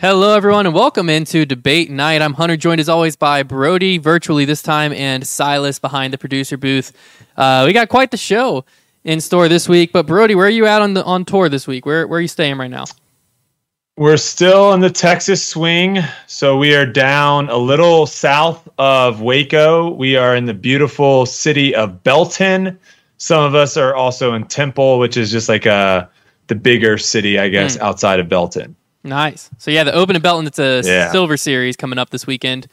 Hello, everyone, and welcome into Debate Night. I'm Hunter, joined as always by Brody, virtually this time, and Silas behind the producer booth. Uh, we got quite the show in store this week. But Brody, where are you at on the on tour this week? Where where are you staying right now? We're still in the Texas swing, so we are down a little south of Waco. We are in the beautiful city of Belton. Some of us are also in Temple, which is just like a the bigger city, I guess, mm. outside of Belton. Nice. So yeah, the Open in Belton. It's a yeah. Silver Series coming up this weekend.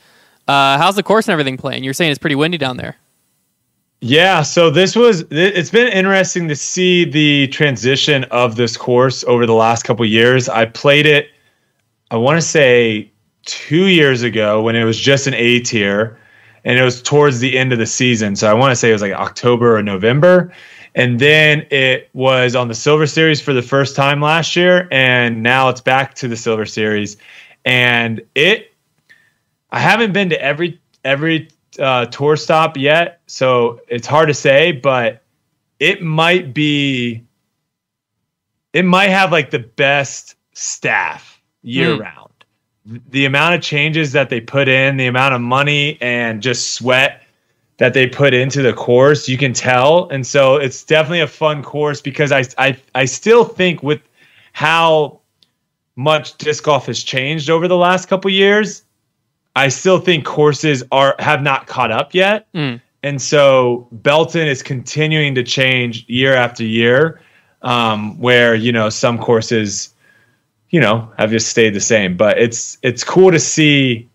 Uh, how's the course and everything playing? You're saying it's pretty windy down there. Yeah, so this was it's been interesting to see the transition of this course over the last couple years. I played it I want to say 2 years ago when it was just an A tier and it was towards the end of the season. So I want to say it was like October or November and then it was on the Silver Series for the first time last year, and now it's back to the Silver Series. And it, I haven't been to every every uh, tour stop yet, so it's hard to say, but it might be, it might have like the best staff year mm. round. The amount of changes that they put in, the amount of money and just sweat that they put into the course, you can tell. And so it's definitely a fun course because I I I still think with how much disc golf has changed over the last couple years, I still think courses are have not caught up yet. Mm. And so Belton is continuing to change year after year, um, where you know some courses, you know, have just stayed the same. But it's it's cool to see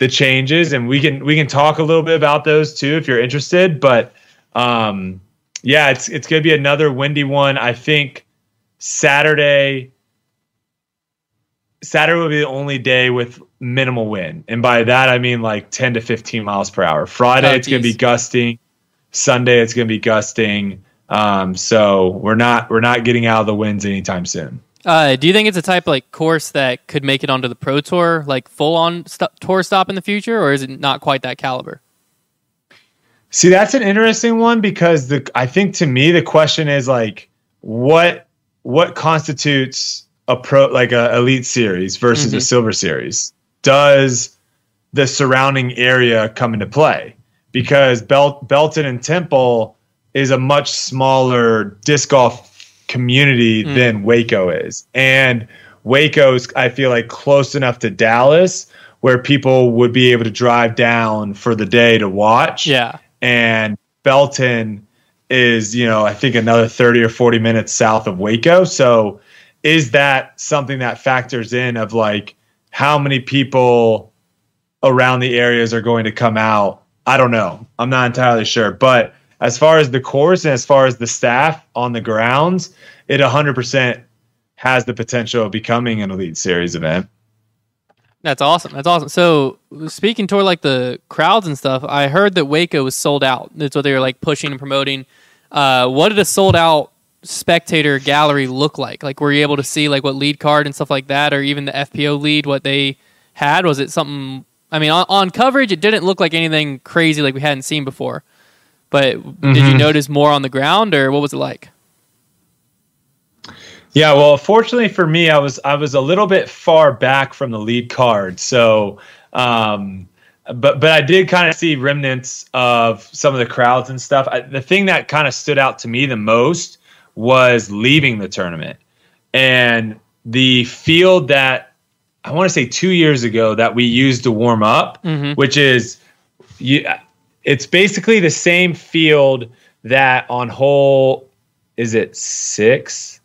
the changes, and we can we can talk a little bit about those too if you're interested. But um, yeah, it's it's gonna be another windy one. I think Saturday. Saturday will be the only day with minimal wind, and by that I mean like 10 to 15 miles per hour. Friday oh, it's going to be gusting. Sunday it's going to be gusting. Um, so we're not we're not getting out of the winds anytime soon. Uh, do you think it's a type of like course that could make it onto the pro tour, like full on st- tour stop in the future, or is it not quite that caliber? See, that's an interesting one because the I think to me the question is like what what constitutes a pro like a elite series versus mm-hmm. a silver series? Does the surrounding area come into play? Because Bel- Belton and Temple is a much smaller disc golf community mm. than Waco is. And Waco's, I feel like, close enough to Dallas where people would be able to drive down for the day to watch. Yeah. And Belton is, you know, I think another 30 or 40 minutes south of Waco. So is that something that factors in of like how many people around the areas are going to come out? I don't know. I'm not entirely sure. But as far as the course and as far as the staff on the grounds, it 100% has the potential of becoming an elite series event. That's awesome. That's awesome. So, speaking toward like the crowds and stuff, I heard that Waco was sold out. That's what they were like pushing and promoting. Uh, what did a sold out spectator gallery look like? Like, were you able to see like what lead card and stuff like that, or even the FPO lead, what they had? Was it something? I mean, on, on coverage, it didn't look like anything crazy like we hadn't seen before. But mm-hmm. did you mm-hmm. notice more on the ground, or what was it like? Yeah, well, fortunately for me, I was I was a little bit far back from the lead card, so um, but but I did kind of see remnants of some of the crowds and stuff. I, the thing that kind of stood out to me the most was leaving the tournament and the field that I want to say two years ago that we used to warm up, mm-hmm. which is you, it's basically the same field that on hole is it six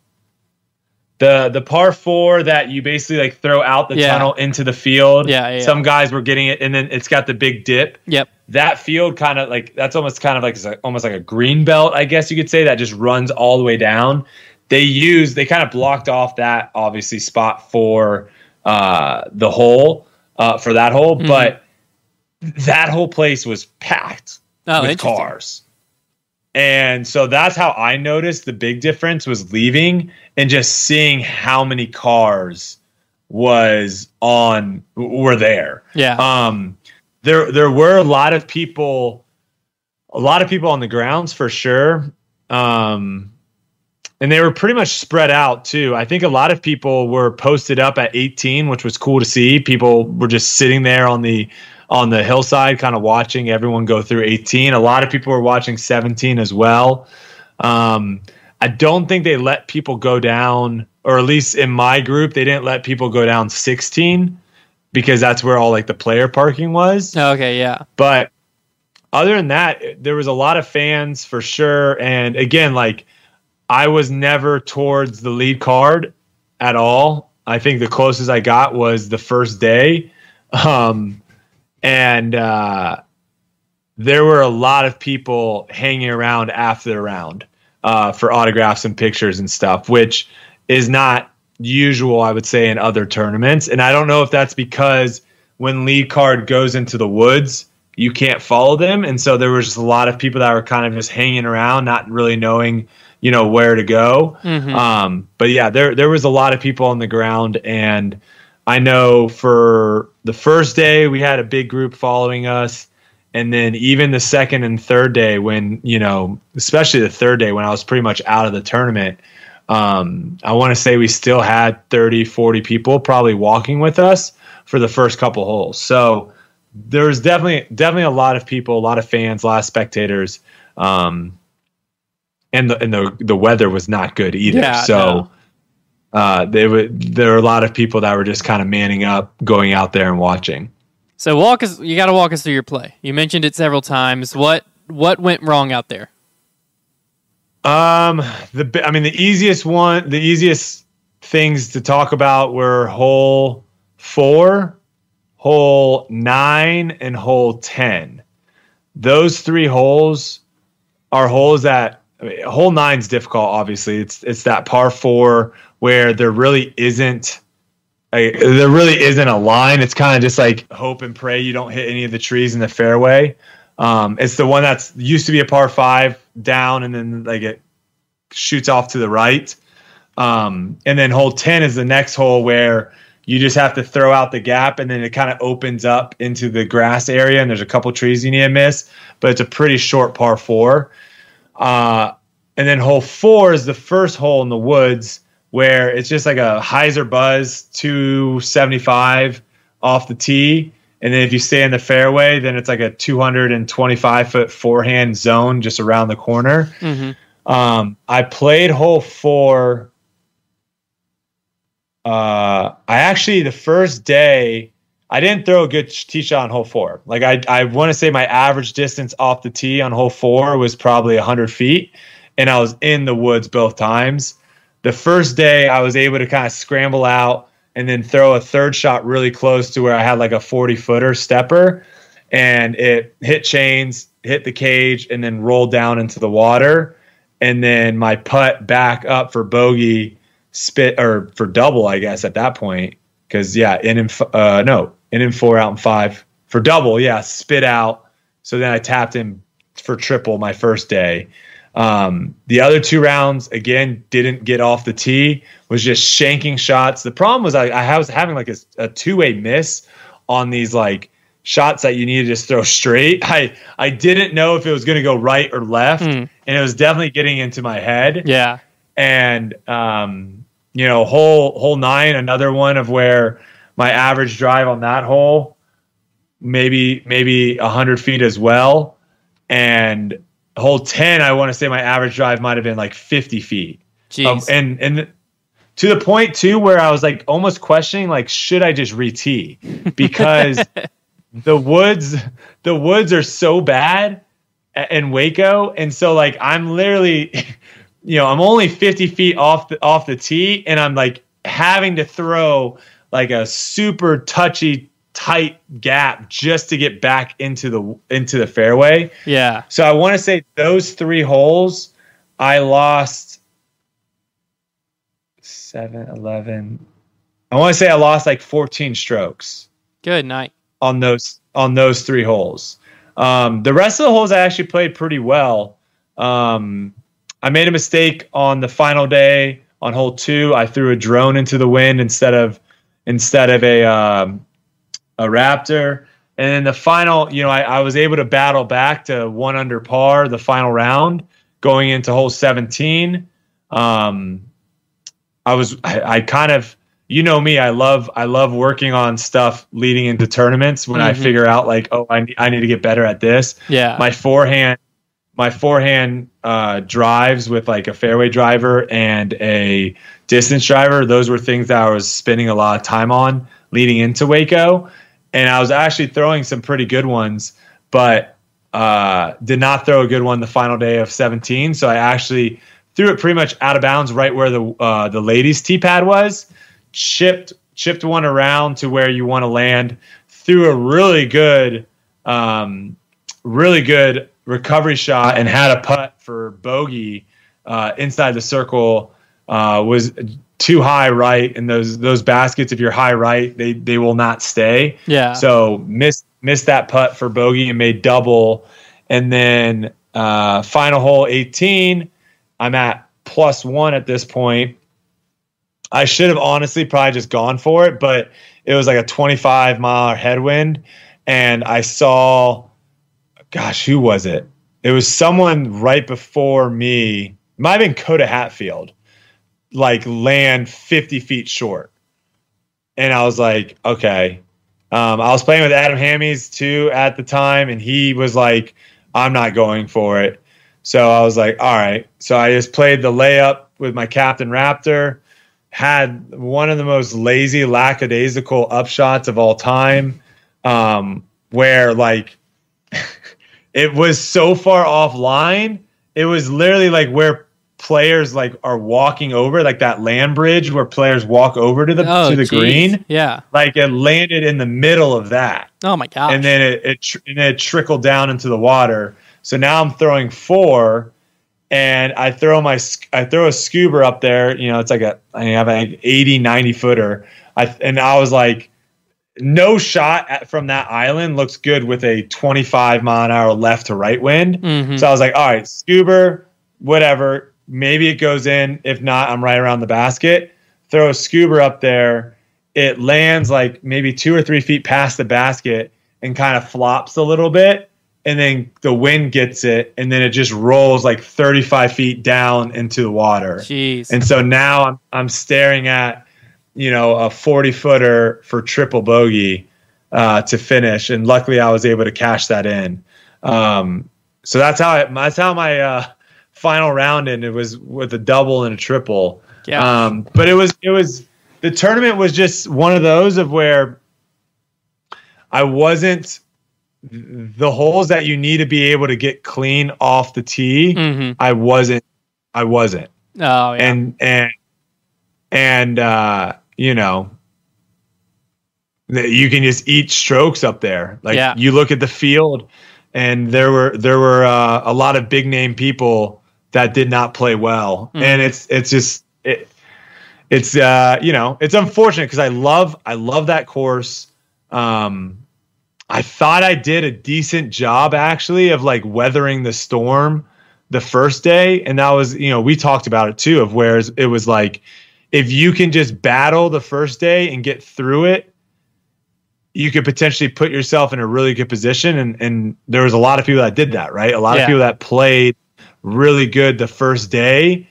the the par four that you basically like throw out the yeah. tunnel into the field. Yeah, yeah, Some guys were getting it, and then it's got the big dip. Yep. That field kind of like that's almost kind of like it's almost like a green belt, I guess you could say, that just runs all the way down. They use they kind of blocked off that obviously spot for uh, the hole uh, for that hole, mm-hmm. but that whole place was packed oh, with cars. And so that's how I noticed the big difference was leaving and just seeing how many cars was on were there. Yeah. Um there there were a lot of people a lot of people on the grounds for sure. Um and they were pretty much spread out too. I think a lot of people were posted up at 18, which was cool to see. People were just sitting there on the on the hillside, kind of watching everyone go through 18. A lot of people were watching 17 as well. Um, I don't think they let people go down, or at least in my group, they didn't let people go down 16 because that's where all like the player parking was. Okay, yeah. But other than that, there was a lot of fans for sure. And again, like I was never towards the lead card at all. I think the closest I got was the first day. Um, and uh, there were a lot of people hanging around after the round uh, for autographs and pictures and stuff, which is not usual, I would say, in other tournaments. And I don't know if that's because when lead card goes into the woods, you can't follow them, and so there was just a lot of people that were kind of just hanging around, not really knowing, you know, where to go. Mhm. Um, but yeah, there there was a lot of people on the ground, and I know for the first day we had a big group following us, and then even the second and third day, when you know, especially the third day when I was pretty much out of the tournament, um, I want to say we still had 30, 40 people probably walking with us for the first couple holes. So there's definitely definitely a lot of people, a lot of fans, a lot of spectators. Um, and the and the the weather was not good either. Yeah, so. Uh, they would there were a lot of people that were just kind of manning up, going out there and watching. So walk us. You got to walk us through your play. You mentioned it several times. What what went wrong out there? Um, the I mean, the easiest one, the easiest things to talk about were hole four, hole nine, and hole ten. Those three holes are holes that I mean, hole nine's difficult. Obviously, it's it's that par four where there really isn't. A, there really isn't a line. It's kind of just like hope and pray you don't hit any of the trees in the fairway. Um, it's the one that's used to be a par five down, and then like it shoots off to the right. Um, and then hole ten is the next hole where you just have to throw out the gap, and then it kind of opens up into the grass area, and there's a couple trees you need to miss, but it's a pretty short par four. Uh, and then hole four is the first hole in the woods where it's just like a hyzer buzz 275 off the tee. And then if you stay in the fairway, then it's like a 225 foot forehand zone just around the corner. hmm Um, I played hole four. Uh, I actually the first day I didn't throw a good tee shot on hole four. Like I, I want to say my average distance off the tee on hole four was probably hundred feet, and I was in the woods both times. The first day I was able to kind of scramble out and then throw a third shot really close to where I had like a forty footer stepper, and it hit chains, hit the cage, and then rolled down into the water. And then my putt back up for bogey, spit or for double, I guess at that point. Because yeah, in and f- uh, no, in and four out and five for double. Yeah, spit out. So then I tapped him for triple my first day. Um, the other two rounds again didn't get off the tee. Was just shanking shots. The problem was I, I was having like a, a two way miss on these like shots that you need to just throw straight. I I didn't know if it was going to go right or left, Hmm. and it was definitely getting into my head. Yeah. And um, you know, hole hole nine, another one of where my average drive on that hole, maybe maybe hundred feet as well, and hole ten, I want to say my average drive might have been like fifty feet. Um, and and to the point too where I was like almost questioning like should I just re-tee? Because the woods the woods are so bad in Waco. And so like I'm literally you know I'm only 50 feet off the off the tee and I'm like having to throw like a super touchy tight gap just to get back into the into the fairway. yeah. So I want to say those three holes, I lost 7, 11. I want to say I lost like 14 strokes Good night. on those on those three holes. Um, the rest of the holes I actually played pretty well. Um, I made a mistake on the final day on hole two. I threw a drone into the wind instead of instead of a um, a Raptor. And then the final, you know, I, I was able to battle back to one under par the final round going into hole 17. um, I was I, I kind of you know me I love I love working on stuff leading into tournaments when I Mhm. figure out like oh I need, I need to get better at this Yeah. my forehand my forehand uh, drives with like a fairway driver and a distance driver. Those were things that i was spending a lot of time on leading into waco. And i was actually throwing some pretty good ones but uh, did not throw a good one the final day of 17 so i actually threw it pretty much out of bounds right where the uh, the ladies tee pad was chipped chipped one around to where you want to land threw a really good um, really good recovery shot and had a putt for bogey uh, inside the circle uh, was too high right. And those those baskets if you're high right they they will not stay. Yeah. so missed missed that putt for bogey and made double. And then uh, final hole 18 i'm at plus one at this point. I should have honestly probably just gone for it but it was like a 25 mile headwind. And i saw gosh, who was it? It was someone right before me. It might have been Cody Hatfield, like land 50 feet short. And I was like, okay. Um, I was playing with Adam Hammes too at the time, and he was like, I'm not going for it. So I was like, all right. So I just played the layup with my Captain Raptor, had one of the most lazy, lackadaisical upshots of all time, um, where like it was so far offline. It was literally like where players like are walking over, like that land bridge where players walk over to the oh, to the geez. green. Yeah. Like it landed in the middle of that, Oh my god! and then it it, tr- and it trickled down into the water. So now I'm throwing four, and I throw my I throw a scuba up there. You know, it's like a I have an 80, 90 footer. I and I was like, no shot at, from that island looks good with a 25 mile an hour left to right wind. Mhm. So I was like, all right, scuba, whatever. Maybe it goes in. If not, I'm right around the basket. Throw a scuba up there. It lands like maybe two or three feet past the basket and kind of flops a little bit. And then the wind gets it, and then it just rolls like 35 feet down into the water. Jeez. And so now I'm I'm staring at, you know, a 40 footer for triple bogey uh, to finish, and luckily I was able to cash that in. Um, so that's how it, that's how my uh, final round ended It was with a double and a triple. yeah. Um, but it was it was the tournament was just one of those of where I wasn't the holes that you need to be able to get clean off the tee. hmm I wasn't. I wasn't Oh yeah. and and and uh you know that you can just eat strokes up there like Yeah. you look at the field and there were there were uh, a lot of big name people that did not play well Mhm. and it's it's just it it's uh you know it's unfortunate because i love i love that course um i thought i did a decent job actually of like weathering the storm the first day and that was you know we talked about it too of where it was like if you can just battle the first day and get through it you could potentially put yourself in a really good position. And and there was a lot of people that did that right? A lot Yeah. of people that played really good the first day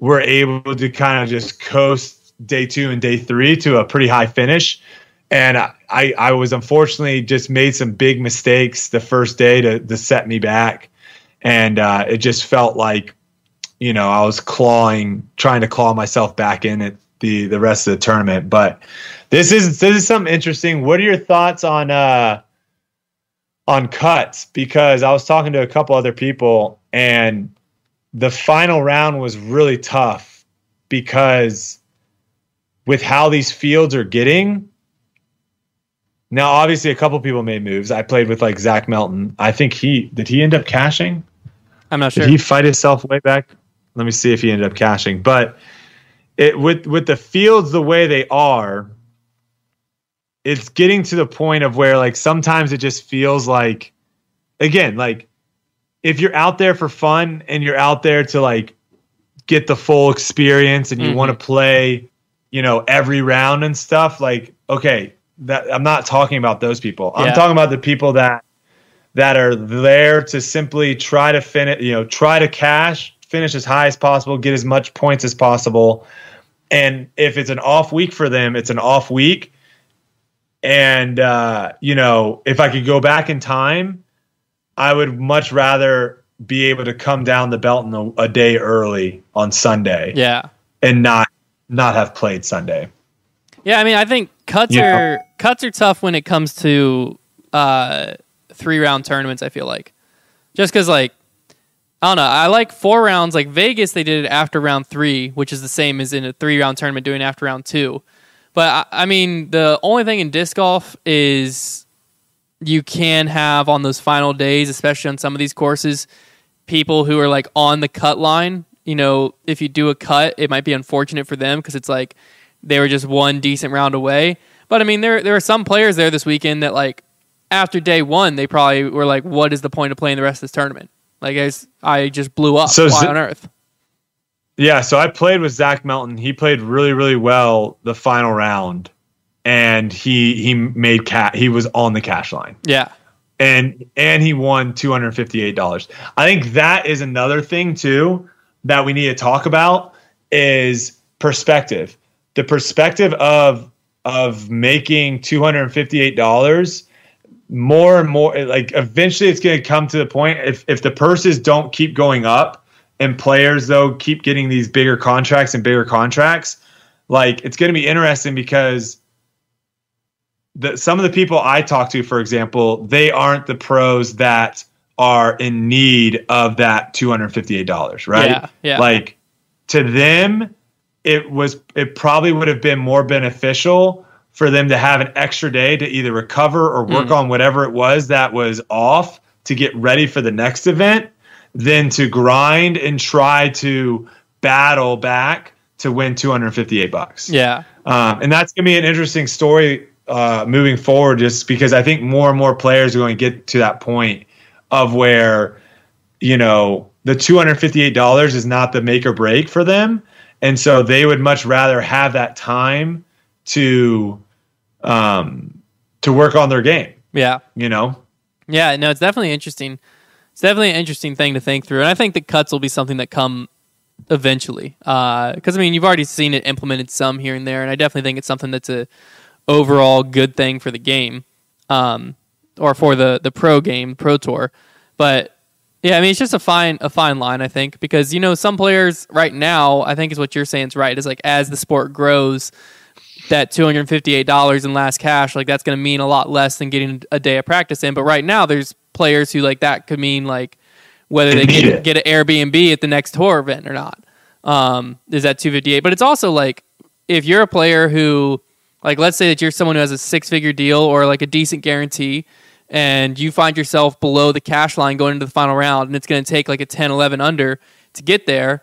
were able to kind of just coast day two and day three to a pretty high finish. And I, I I was unfortunately just made some big mistakes the first day to, to set me back. And uh, it just felt like you know I was clawing, trying to claw myself back in at the the rest of the tournament. But this is this is something interesting. What are your thoughts on uh, on cuts? Because I was talking to a couple other people, and the final round was really tough because with how these fields are getting. Now, obviously, a couple people made moves. I played with like Zach Melton. I think he did. He end up cashing. I'm not sure. Did he fight himself way back? Let me see if he ended up cashing. But it with with the fields the way they are, it's getting to the point of where like sometimes it just feels like again, like if you're out there for fun and you're out there to like get the full experience and you Mhm. want to play, you know, every round and stuff, like okay, that I'm not talking about those people. I'm talking about the people that that are there to simply try to finish, you know, try to cash, finish as high as possible, get as much points as possible. And if it's an off week for them, it's an off week. And uh, you know, if I could go back in time, I would much rather be able to come down the belt a, a day early on Sunday. Yeah. And not not have played Sunday. Yeah, I mean, I think cuts Yeah. are cuts are tough when it comes to uh, three round tournaments. I feel like just because like I don't know, I like four rounds. Like Vegas, they did it after round three, which is the same as in a three round tournament doing after round two. But I, I mean, the only thing in disc golf is you can have on those final days, especially on some of these courses, people who are like on the cut line. You know, if you do a cut, it might be unfortunate for them because it's like they were just one decent round away. But I mean, there there are some players there this weekend that like after day one, they probably were like, "What is the point of playing the rest of this tournament?" Like, I, I just blew up. So Why Z- on earth? Yeah, so I played with Zach Melton. He played really, really well the final round, and he he made cat. He was on the cash line, Yeah, and and he won two hundred fifty eight dollars. I think that is another thing too that we need to talk about is perspective. The perspective of of making two hundred fifty eight dollars more and more like eventually it's going to come to the point if if the purses don't keep going up and players though keep getting these bigger contracts and bigger contracts like it's going to be interesting because the some of the people I talk to for example they aren't the pros that are in need of that $258 right Yeah, yeah. like to them it was it probably would have been more beneficial for them to have an extra day to either recover or work on whatever it was that was off to get ready for the next event than to grind and try to battle back to win 258 bucks. yeah, Um, and that's going to be an interesting story uh, moving forward, just because I think more and more players are going to get to that point of where, you know, the $258 is not the make or break for them. And so they would much rather have that time to, um, to work on their game, yeah. you know? Yeah, no, it's definitely interesting. It's definitely an interesting thing to think through, and I think the cuts will be something that come eventually. Uh because I mean, you've already seen it implemented some here and there, and I definitely think it's something that's a overall good thing for the game, um, or for the the pro game, pro tour. But yeah, I mean, it's just a fine a fine line, I think, because you know some players right now, I think is what you're saying is right. Is like as the sport grows, that two hundred fifty eight dollars in last cash, like that's going to mean a lot less than getting a day of practice in. But right now, there's players who like that could mean like whether they get get an Airbnb at the next tour event or not. Um, is that two fifty eight? But it's also like if you're a player who like let's say that you're someone who has a six figure deal or like a decent guarantee and you find yourself below the cash line going into the final round and it's going to take like a 10 11 under to get there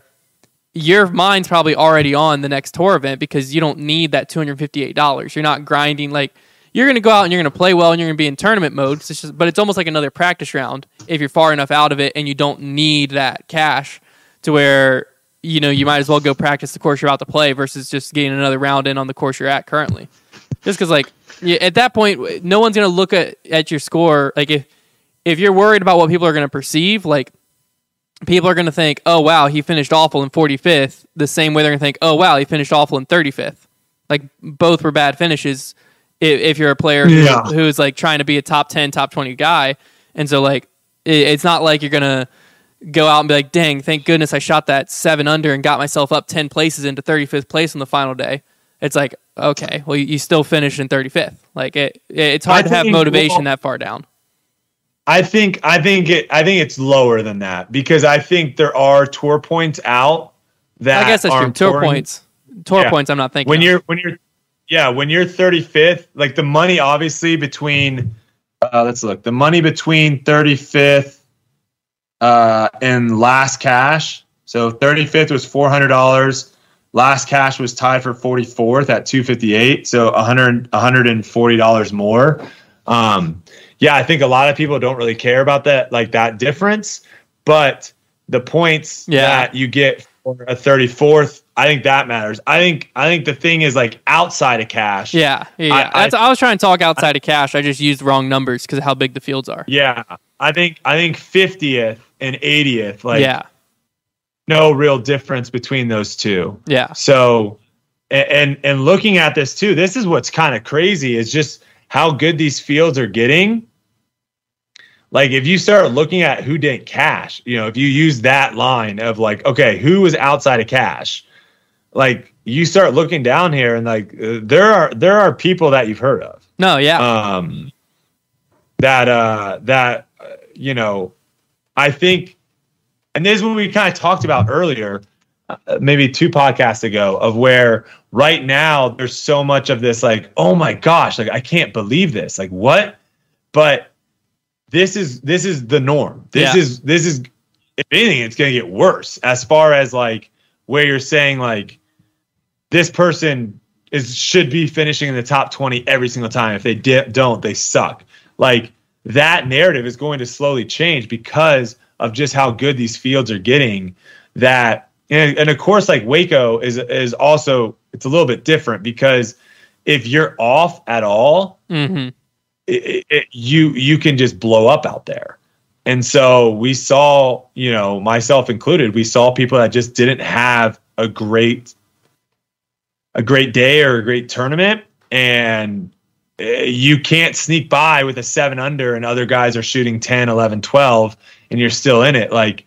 your mind's probably already on the next tour event because you don't need that $258 you're not grinding like you're going to go out and you're going to play well and you're going to be in tournament mode. It's just, but it's almost like another practice round if you're far enough out of it and you don't need that cash to where you know you might as well go practice the course you're about to play versus just getting another round in on the course you're at currently. Just because like at that point no one's going to look at, at your score. Like if if you're worried about what people are going to perceive like people are going to think oh wow he finished awful in 45th the same way they're going to think oh wow he finished awful in 35th like both were bad finishes if, if you're a player who- Yeah. who's like trying to be a top 10 top 20 guy. And so like it, it's not like you're going to go out and be like dang thank goodness i shot that 7 under and got myself up 10 places into 35th place on the final day. It's like okay well you, you still finished in 35th like it, it's hard I to have motivation well- that far down I think I think it I think it's lower than that because I think there are tour points out that i guess that's true. tour important. points. Tour Yeah. points i'm not thinking when of. you're when you're yeah when you're 35th like the money obviously between uh, let's look. The money between 35th uh, and last cash. So 35th was $400 last cash was tied for 44th at 258 so 100 $140 more. Um, yeah i think a lot of people don't really care about that like that difference but the points Yeah. that you get for a 34th i think that matters i think i think the thing is like outside of cash Yeah, yeah. I-. That's, I, was trying to talk outside of cash. I just used wrong numbers because of how big the fields are. yeah i think i think 50th and 80th like yeah, no real difference between those two. Yeah. So, and and looking at this too, this is what's kind of crazy is just how good these fields are getting. Like if you start looking at who didn't cash, you know, if you use that line of like, okay, who was outside of cash, like you start looking down here and like uh, there are there are people that you've heard of No, yeah. um that uh that uh, you know i think and this is what we kind of talked about earlier Uh, maybe two podcasts ago of where right now there's so much of this like oh my gosh like i can't believe this. Like what? But this is this is the norm. This Yeah. is this is if anything it's going to get worse as far as like where you're saying like this person is should be finishing in the top 20 every single time. If they di- don't they suck. Like that narrative is going to slowly change because of just how good these fields are getting that and, and of course like waco is is also it's a little bit different because if you're off at all hmm it, it, you you can just blow up out there. And so we saw you know myself included we saw people that just didn't have a great a great day or a great tournament. And eh, you can't sneak by with a 7 under and other guys are shooting 10 11 12 and you're still in it. Like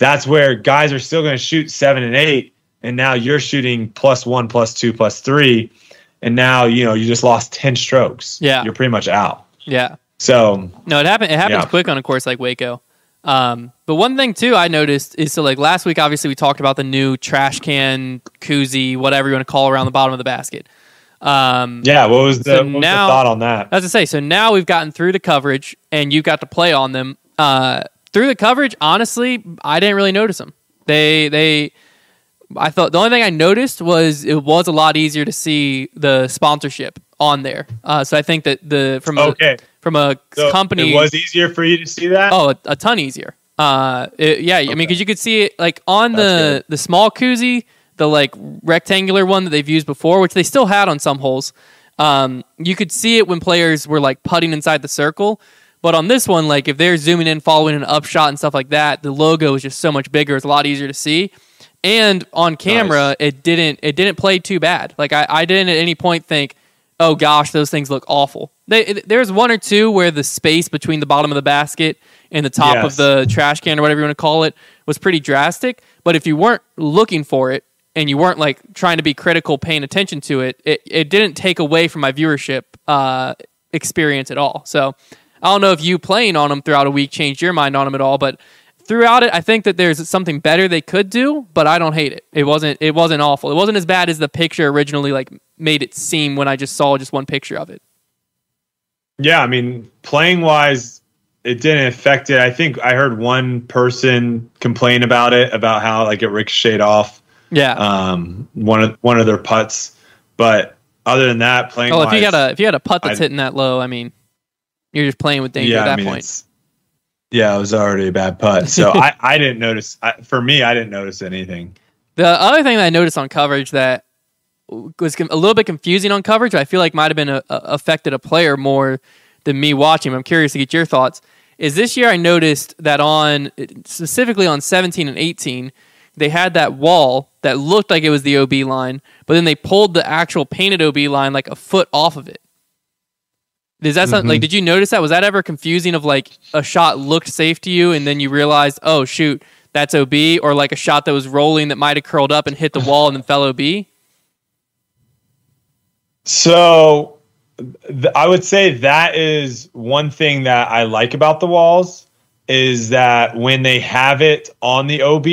that's where guys are still going to shoot 7 and 8 and now you're shooting plus 1 plus 2 plus 3 and now you know you just lost 10 strokes Yeah. you're pretty much out Yeah. so No, it happened. It happens Yeah. quick on a course like Waco. Um, but one thing too I noticed is so like last week, obviously we talked about the new trash can koozie, whatever you want to call around the bottom of the basket. Um, Yeah, what was the, So what was now- the thought on that? As I say, so now we've gotten through the coverage and you've got to play on them. Uh, through the coverage, honestly, I didn't really notice them. They they I thought the only thing I noticed was it was a lot easier to see the sponsorship on there. Uh, so I think that the from a, from a so company It was easier for you to see that. Oh, a, a ton easier. Uh, it- yeah, I mean, because you could see it like on That's the good. the small koozie, the like rectangular one that they've used before, which they still had on some holes. Um, you could see it when players were like putting inside the circle. But on this one, like if they're zooming in, following an upshot and stuff like that, the logo is just so much bigger. It's a lot easier to see. And on camera, Nice. it didn't it didn't play too bad. Like I, I didn't at any point think, oh gosh, those things look awful. They, there's one or two where the space between the bottom of the basket and the top of the trash can or whatever you want to call it was pretty drastic. But if you weren't looking for it and you weren't like trying to be critical, paying attention to it, it, it didn't take away from my viewership uh, experience at all. So I don't know if you playing on them throughout a week changed your mind on them at all, but throughout it, I think that there's something better they could do, but I don't hate it. It wasn't it wasn't awful. It wasn't as bad as the picture originally like made it seem when I just saw just one picture of it. Yeah, I mean, playing wise, it didn't affect it. I think I heard one person complain about it, about how like it ricocheted off Yeah. um, one of one of their putts. But other than that, playing. oh, if you got a if you had a putt that's I- hitting that low, I mean, you're just playing with danger yeah, at that I mean, point. yeah, it was already a bad putt. So I, I didn't notice. I, for me, I didn't notice anything. The other thing that I noticed on coverage that was a little bit confusing on coverage, I feel like might have been a, a- affected a player more than me watching. I'm curious to get your thoughts. Is this year I noticed that on specifically on 17 and 18, they had that wall that looked like it was the OB line, but then they pulled the actual painted OB line like a foot off of it. Is that something like? Mm-hmm. Did you notice that? Was that ever confusing? Of like a shot looked safe to you, and then you realized, oh shoot, that's OB, or like a shot that was rolling that might have curled up and hit the wall and then fell OB. So th- I would say that is one thing that I like about the walls is that when they have it on the OB,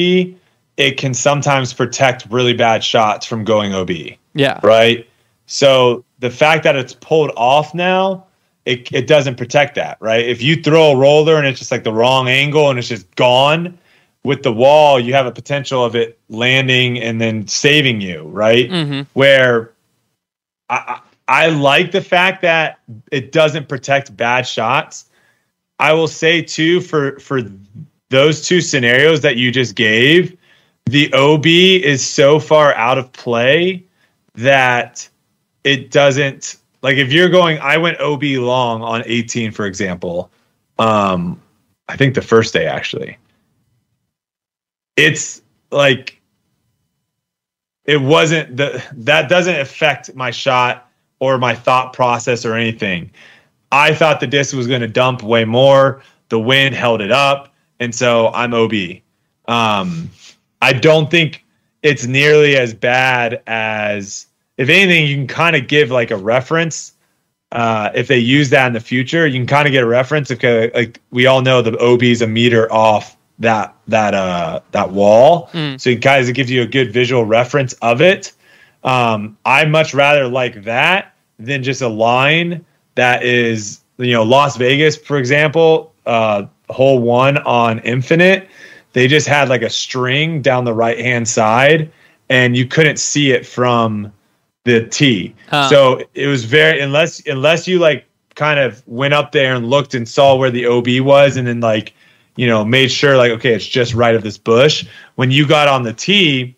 it can sometimes protect really bad shots from going OB, Yeah, right? So the fact that it's pulled off now, it, it doesn't protect that, right? If you throw a roller and it's just like the wrong angle and it's just gone, with the wall, you have a potential of it landing and then saving you, right? hmm where I, I I like the fact that it doesn't protect bad shots. I will say too for for those two scenarios that you just gave, the OB is so far out of play that it doesn't like if you're going I went OB long on 18 for example. Um I think the first day actually. It's like it wasn't the that doesn't affect my shot or my thought process or anything. I thought the disc was going to dump way more. The wind held it up, and so I'm OB. Um, I don't think it's nearly as bad as if anything. You can kind of give like a reference. Uh, if they use that in the future, you can kind of get a reference. Because like we all know, the OB is a meter off that that uh that wall, Mm. so it gives you a good visual reference of it. Um, I much rather like that than just a line that is you know Las Vegas, for example, uh, hole one on Infinite. They just had like a string down the right hand side, and you couldn't see it from the tee. Huh. So it was very unless unless you like kind of went up there and looked and saw where the OB was, and then like you know made sure like okay, it's just right of this bush. When you got on the tee,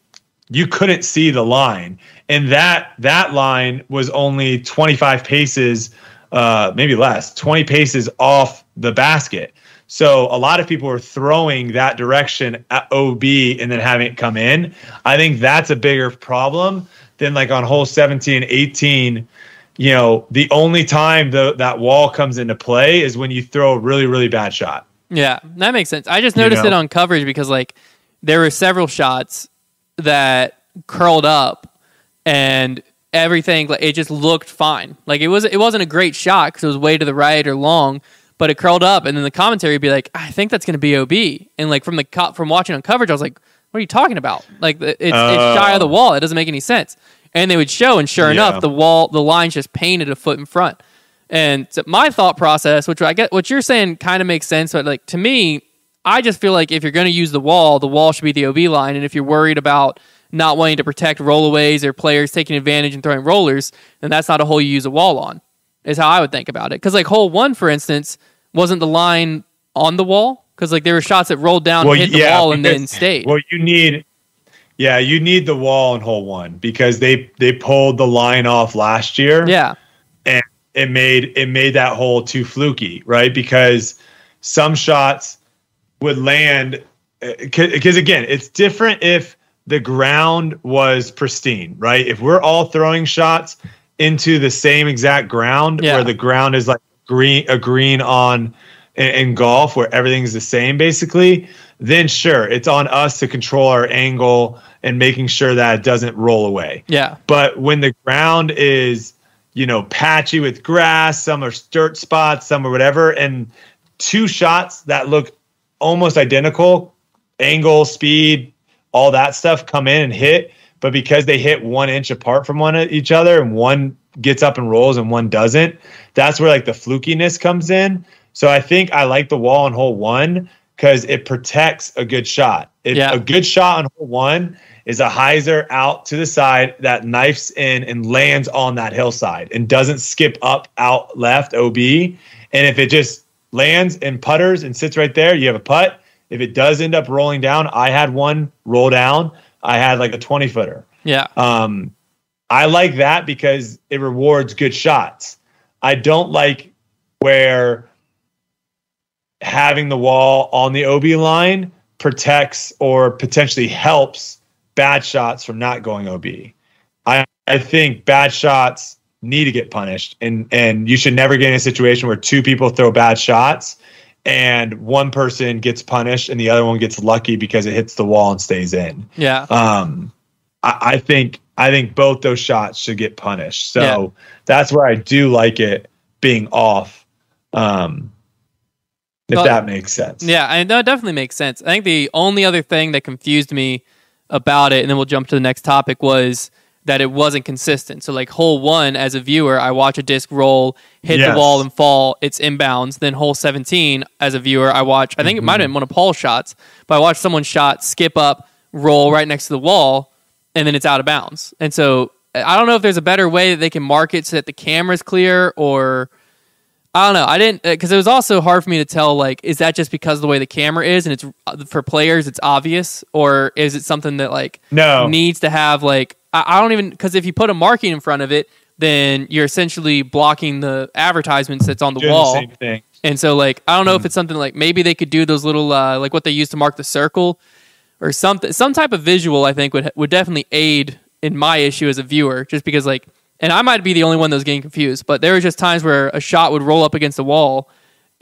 you couldn't see the line and that that line was only 25 paces uh maybe less 20 paces off the basket so a lot of people were throwing that direction at ob and then having it come in i think that's a bigger problem than like on hole 17 18 you know the only time the, that wall comes into play is when you throw a really really bad shot Yeah, that makes sense. I just You noticed know? it on coverage because like there were several shots that curled up and everything like it just looked fine. Like it was it wasn't a great shot because it was way to the right or long, but it curled up and then the commentary would be like, I think that's going to be OB. And like from the co- from watching on coverage, I was like, what are you talking about? Like it's, it's uh, shy of the wall. It doesn't make any sense. And they would show, and sure Yeah. enough, the wall the line's just painted a foot in front. And so my thought process, which I get, what you're saying kind of makes sense, but like to me, I just feel like if you're going to use the wall, the wall should be the OB line. And if you're worried about not wanting to protect rollaways or players taking advantage and throwing rollers, then that's not a hole you use a wall on. Is how I would think about it. Because like hole one, for instance, wasn't the line on the wall? Because like there were shots that rolled down, and hit the wall, and then because- stayed. Well, you need, yeah, you need the wall in hole one because they they pulled the line off last year. yeah, and it made it made that hole too fluky, right? Because some shots would land eh, because again, it's different if the ground was pristine, right? If we're all throwing shots into the same exact ground Yeah. where the ground is like green a green on in, in golf where everything's the same basically, then sure, it's on us to control our angle and making sure that it doesn't roll away. yeah, But when the ground is, you know, patchy with grass, some are dirt spots, some are whatever, and two shots that look almost identical, angle, speed, all that stuff come in and hit, but because they hit one inch apart from one each other and one gets up and rolls and one doesn't, that's where like the flukiness comes in. So I think I like the wall on hole one because it protects a good shot. It, Yeah. A good shot on hole one is a hyzer out to the side that knifes in and lands on that hillside and doesn't skip up out left OB. And if it just lands and putters and sits right there, you have a putt. If it does end up rolling down, I had one roll down. I had like a 20 footer. yeah, Um, I like that because it rewards good shots. I don't like where having the wall on the OB line protects or potentially helps bad shots from not going OB. I, I think bad shots need to get punished and and you should never get in a situation where two people throw bad shots and one person gets punished and the other one gets lucky because it hits the wall and stays in. yeah. Um, I, I think I think both those shots should get punished. So Yeah. that's where I do like it being off. Um, if Well, that makes sense. Yeah, I know it definitely makes sense. I think the only other thing that confused me about it, and then we'll jump to the next topic, was that it wasn't consistent. So, like hole one, as a viewer, I watch a disc roll, hit Yes. the wall, and fall. It's inbounds. Then hole seventeen, as a viewer, I watch. I think it might have mm-hmm. been one of Paul's shots, but I watched someone's shot skip up, roll right next to the wall, and then it's out of bounds. And so, I don't know if there's a better way that they can mark it so that the camera's clear or. I don't know. I didn't because it was also hard for me to tell. Like, is that just because of the way the camera is, and it's uh, for players, it's obvious, or is it something that like No. needs to have like I, I don't even because if you put a marking in front of it, then you're essentially blocking the advertisements that's on the Doing wall. the same thing. And so, like, I don't know if it's something like maybe they could do those little uh, like what they use to mark the circle, or something. Some type of visual, I think, would would definitely aid in my issue as a viewer, just because like, and I might be the only one that was getting confused, but there was just times where a shot would roll up against the wall,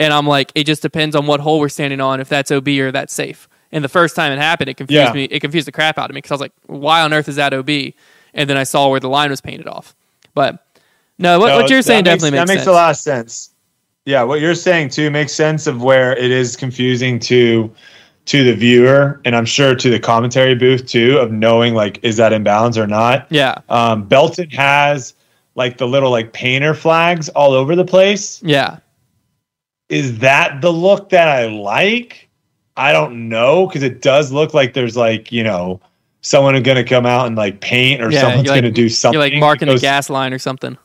and I'm like, it just depends on what hole we're standing on, if that's OB or that's safe. And the first time it happened, it confused Yeah. me. It confused the crap out of me because I was like, why on earth is that OB? And then I saw where the line was painted off. But no, what, No, what you're saying makes- definitely makes, that makes sense. a lot of sense. Yeah, what you're saying too makes sense of where it is confusing to to the viewer, and I'm sure to the commentary booth too, of knowing like is that in bounds or not. Yeah, Um, Belton has like the little like painter flags all over the place. yeah, Is that the look that I like? I don't know because it does look like there's like you know someone going to come out and like paint or Yeah, someone's like- going to do something. you're like marking the gas line or something.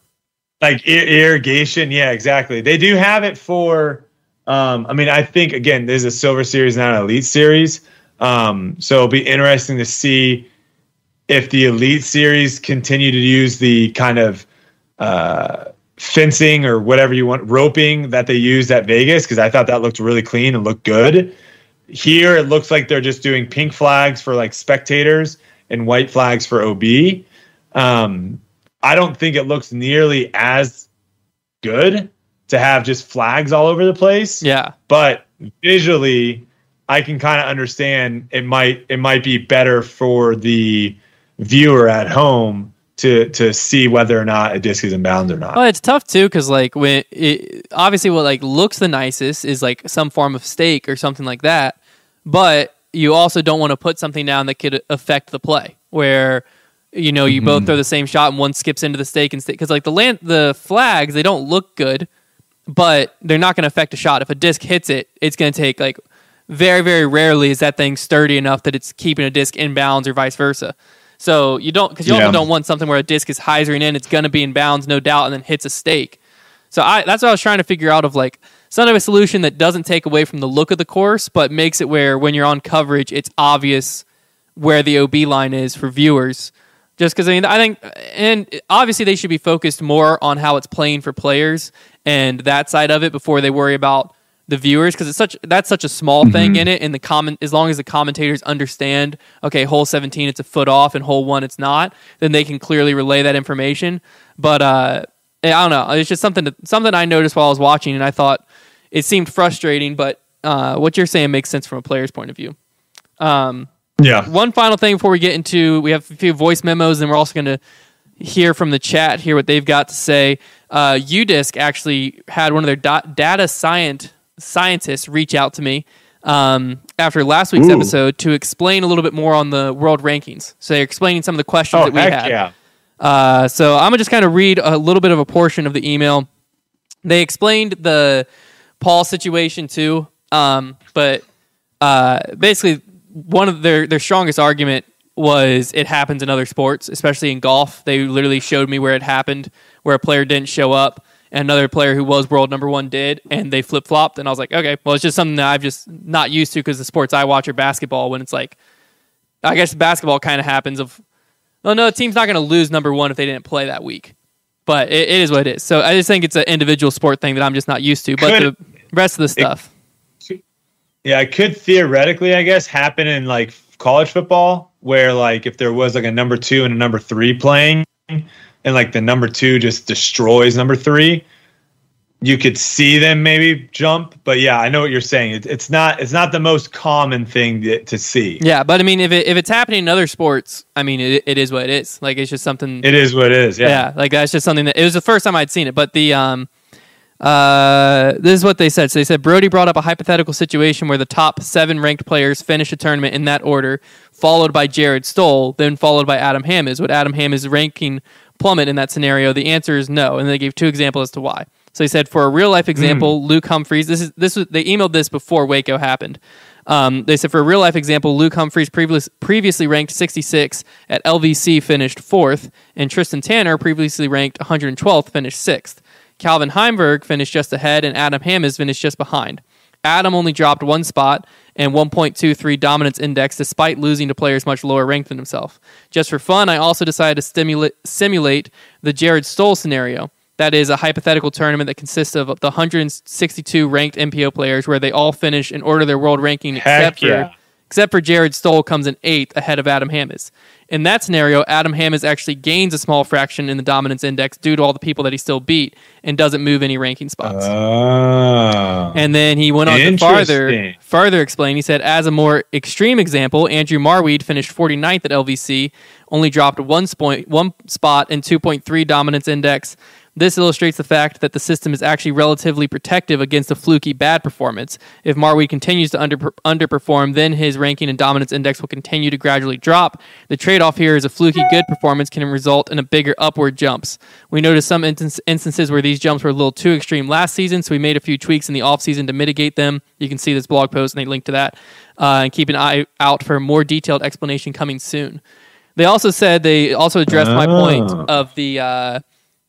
like ir- irrigation yeah exactly they do have it for um i mean i think again there's a silver series not an elite series. Um so it'll be interesting to see if the elite series continue to use the kind of uh fencing or whatever you want roping that they used at vegas because i thought that looked really clean and looked good. Here it looks like they're just doing pink flags for like spectators and white flags for ob um I don't think it looks nearly as good to have just flags all over the place. Yeah, But visually, I can kind of understand it might it might be better for the viewer at home to to see whether or not a disc is in bounds or not. Well, it's tough too because like when it, obviously what like looks the nicest is like some form of stake or something like that, but you also don't want to put something down that could affect the play where you know you both mm-hmm. throw the same shot and one skips into the stake and because like the land the flags they don't look good, but they're not going to affect a shot. If a disc hits it, it's going to take like very very rarely is that thing sturdy enough that it's keeping a disc in bounds or vice versa. So you don't because you Yeah. also don't want something where a disc is hyzering in, it's going to be in bounds, no doubt, and then hits a stake. So I that's what I was trying to figure out of like some of a solution that doesn't take away from the look of the course, but makes it where when you're on coverage, it's obvious where the OB line is for viewers. Just because I mean, I think, and obviously they should be focused more on how it's playing for players and that side of it before they worry about the viewers because it's such that's such a small thing in it. And the comment, as long as the commentators understand, okay, hole 17 it's a foot off, and hole one it's not, then they can clearly relay that information. But uh, I don't know. It's just something to, something I noticed while I was watching, and I thought it seemed frustrating. But uh, what you're saying makes sense from a player's point of view. Yeah. One final thing before we get into, we have a few voice memos, and we're also going to hear from the chat, hear what they've got to say. Uh, UDisc actually had one of their da- data science scientists reach out to me um, after last week's Ooh. episode to explain a little bit more on the world rankings. So they're explaining some of the questions Oh that we had. yeah. Uh, so I'm gonna just kind of read a little bit of a portion of the email. They explained the Paul situation too, um, but uh, basically one of their their strongest argument was it happens in other sports, especially in golf. They literally showed me where it happened, where a player didn't show up, and another player who was world number one did, and they flip flopped. And I was like, okay, well, it's just something that I've just not used to because the sports I watch are basketball. When it's like, I guess basketball kind of happens of well, no, the team's not going to lose number one if they didn't play that week. But it, it is what it is. So I just think it's an individual sport thing that I'm just not used to. But Could- the rest of the stuff, Yeah, it could theoretically, I guess, happen in like college football, where like if there was like a number two and a number three playing, and like the number two just destroys number three, you could see them maybe jump. But yeah, I know what you're saying. It, it's not it's not the most common thing to, to see. yeah. But I mean, if it, if it's happening in other sports, I mean, it, it is what it is. Like it's just something. It is what it is. Yeah. yeah. like that's just something that it was the first time I'd seen it. But the um, uh, this is what they said. So they said Brody brought up a hypothetical situation where the top seven ranked players finish a tournament in that order, followed by Jared Stoll, then followed by Adam Hammes. Would Adam Hammes' ranking plummet in that scenario? The answer is no, and they gave two examples as to why. So he said, for a real life example, Luke Humphries. This is this was they emailed this before Waco happened. Um, they said for a real life example, Luke Humphries previous, previously ranked 66 at LVC finished fourth, and Tristan Tanner previously ranked 112th finished sixth. Calvin Heimburg finished just ahead, and Adam Hammes finished just behind. Adam only dropped one spot and 1.23 dominance index despite losing to players much lower ranked than himself. Just for fun, I also decided to stimulate, simulate the Jared Stoll scenario. That is a hypothetical tournament that consists of the 162 ranked MPO players where they all finish in order their world ranking Heck except for except for Jared Stoll comes in eighth ahead of Adam Hammes. In that scenario, Adam Hammes actually gains a small fraction in the dominance index due to all the people that he still beat and doesn't move any ranking spots. Oh. And then he went on to farther further explain. He said, as a more extreme example, Andrew Marwede finished 49th at LVC, only dropped one, spot, one spot in 2.3 dominance index. This illustrates the fact that the system is actually relatively protective against a fluky bad performance. If Marwede continues to under, underperform, then his ranking and dominance index will continue to gradually drop. The trade off here is a fluky good performance can result in a bigger upward jumps. We noticed some instance, instances where these jumps were a little too extreme last season, so we made a few tweaks in the offseason to mitigate them. You can see this blog post and they link to that. Uh, and keep an eye out for a more detailed explanation coming soon. They also said they also addressed my point Oh. of the uh,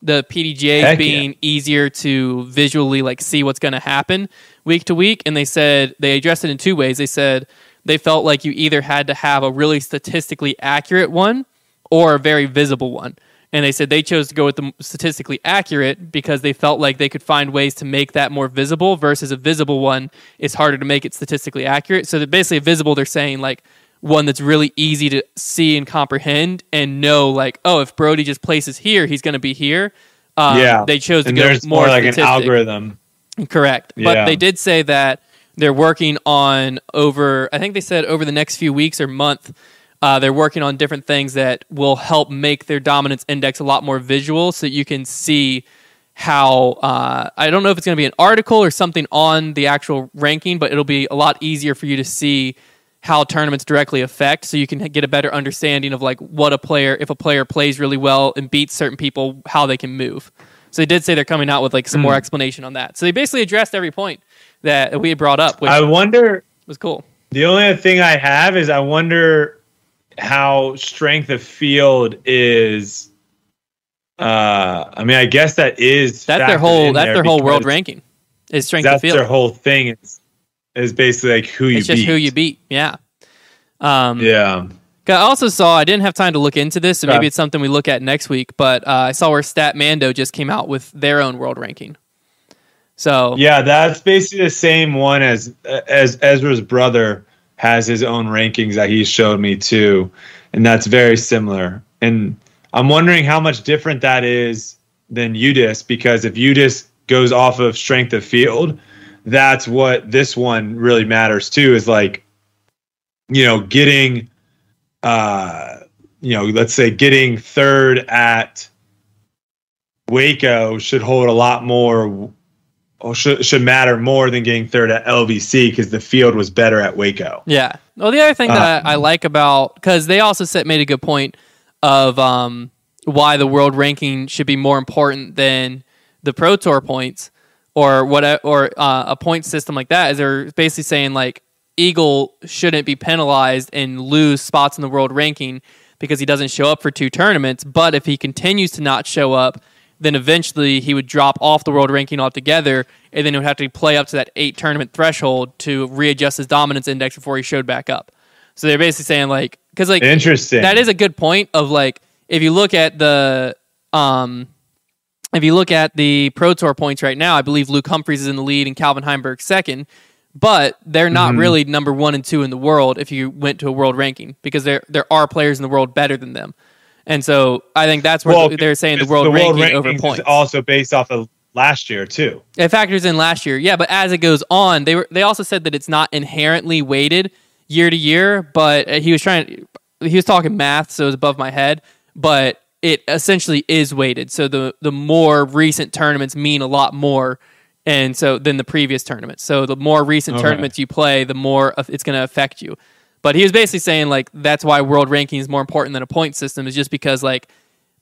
the PDGA Heck being easier to visually like see what's going to happen week to week, and they said they addressed it in two ways. They said they felt like you either had to have a really statistically accurate one or a very visible one. And they said they chose to go with the statistically accurate because they felt like they could find ways to make that more visible versus a visible one is harder to make it statistically accurate. So that basically a visible, they're saying like one that's really easy to see and comprehend and know like, oh, if Brody just places here, he's going to be here. Um, yeah. they chose to and go more, more like an algorithm. Correct. But they did say that they're working on over, I think they said over the next few weeks or month, uh, they're working on different things that will help make their dominance index a lot more visual so that you can see how, uh, I don't know if it's going to be an article or something on the actual ranking, but it'll be a lot easier for you to see how tournaments directly affect so you can get a better understanding of like what a player if a player plays really well and beats certain people how they can move so they did say they're coming out with like some Hmm. more explanation on that so they basically addressed every point that we had brought up which I wonder. was cool The only thing I have is I wonder how strength of field is. Uh, I mean, I guess that is that's their whole that's their whole world ranking is strength of That's field their whole thing. Is is basically like who you it's just beat. who you beat yeah um Yeah. I also saw I didn't have time to look into this, so maybe it's something we look at next week. But uh, I saw where Statmando just came out with their own world ranking. So Yeah, that's basically the same one as as Ezra's brother has his own rankings that he showed me too, and that's very similar. And I'm wondering how much different that is than UDisc because if UDisc goes off of strength of field, that's what this one really matters too. Is like, you know, getting, uh, you know, let's say getting third at Waco should hold a lot more or should should matter more than getting third at LVC because the field was better at Waco. Yeah. Well, the other thing Uh, that I, I like about because they also said made a good point of um, why the world ranking should be more important than the pro tour points or what or uh, a point system like that is they're basically saying like Eagle shouldn't be penalized and lose spots in the world ranking because he doesn't show up for two tournaments. But if he continues to not show up, then eventually he would drop off the world ranking altogether, and then he would have to play up to that eight tournament threshold to readjust his dominance index before he showed back up. So they're basically saying like, because like Interesting. that is a good point of like if you look at the um if you look at the pro tour points right now i believe luke humphries is in the lead and calvin heimburg second but they're not Mm-hmm. really number one and two in the world if you went to a world ranking because there there are players in the world better than them and so i think that's where they're saying the it's world, ranking over points is also based off of last year too. it factors in last year, yeah. But as it goes on, they were they also said that it's not inherently weighted year to year. But uh, he was trying, he was talking math, so it was above my head. But it essentially is weighted. So the the more recent tournaments mean a lot more, and so than the previous tournaments. So the more recent Okay. tournaments you play, the more it's going to affect you. But he was basically saying like that's why world ranking is more important than a point system is just because like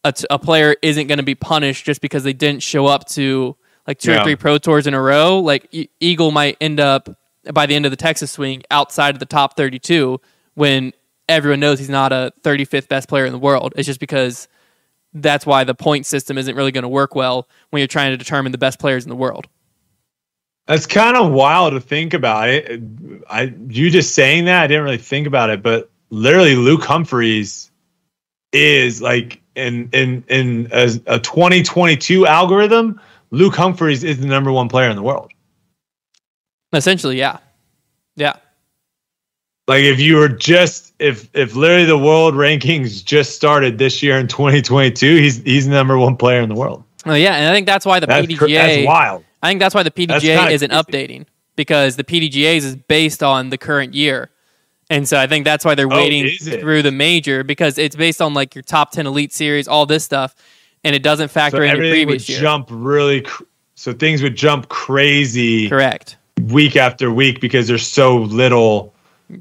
a, t- a player isn't going to be punished just because they didn't show up to like two or three pro tours in a row. Like E- Eagle might end up by the end of the Texas swing outside of the top 32 when everyone knows he's not a 35th best player in the world. It's just because that's why the point system isn't really going to work well when you're trying to determine the best players in the world. That's kind of wild to think about it. I you just saying that I didn't really think about it, but literally Luke Humphries is like in in in a, a 2022 algorithm. Luke Humphries is the number one player in the world. Essentially, yeah. Yeah. Like if you were just if if literally the world rankings just started this year in 2022, he's he's the number one player in the world. Oh yeah, and I think that's why the That's, PDGA. cr- that's wild. I think that's why the PDGA isn't crazy. updating because the PDGA's is based on the current year. And so I think that's why they're Oh, waiting it? through the major because it's based on like your top 10 elite series, all this stuff, and it doesn't So factor in your everything would previous year. jump really. Cr- so things would jump crazy Correct. week after week because there's so little.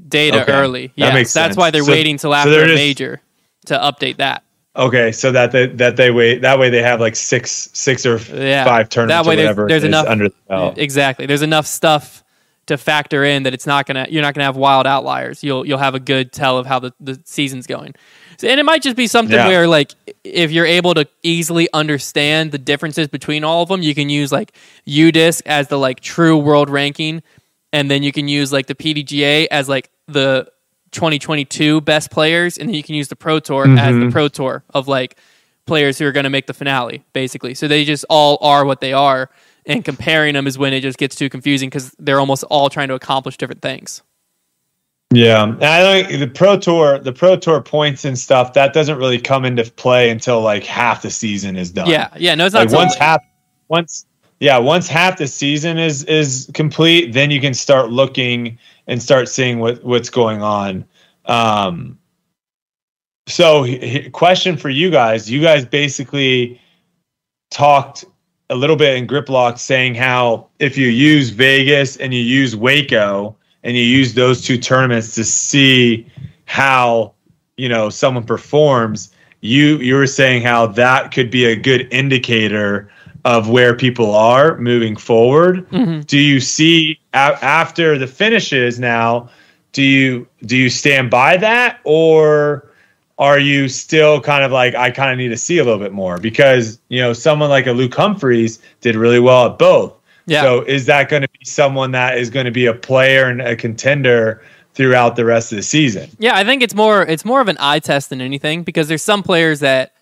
Data Okay. early. That Yeah. makes That's sense. why they're So- waiting till so after they're a major to update that. Okay, so that they, that they wait that way they have like six six or Yeah. five tournaments That way there's- there's is enough- under the belt. Exactly. There's enough stuff to factor in that it's not gonna you're not gonna have wild outliers. You'll you'll have a good tell of how the, the season's going. So, and it might just be something Yeah. where like if you're able to easily understand the differences between all of them, you can use like UDisc as the like true world ranking, and then you can use like the PDGA as like the 2022 best players, and then you can use the Pro Tour as the mm-hmm. Pro Tour of like players who are going to make the finale, basically. So they just all are what they are, and comparing them is when it just gets too confusing because they're almost all trying to accomplish different things. Yeah, and I think the pro tour, the pro tour points and stuff that doesn't really come into play until like half the season is done. Yeah, yeah, no, it's not like once half, once yeah, once half the season is is complete, then you can start looking and start seeing what what's going on. Um, so, question for you guys: You guys basically talked a little bit in grip lock saying how if you use Vegas and you use Waco and you use those two tournaments to see how you know someone performs you you were saying how that could be a good indicator of where people are moving forward Mhm. do you see a- after the finishes now do you do you stand by that or are you still kind of like I kind of need to see a little bit more because you know someone like a Luke Humphries did really well at both. Yeah. So is that going to be someone that is going to be a player and a contender throughout the rest of the season? Yeah, I think it's more it's more of an eye test than anything because there's some players that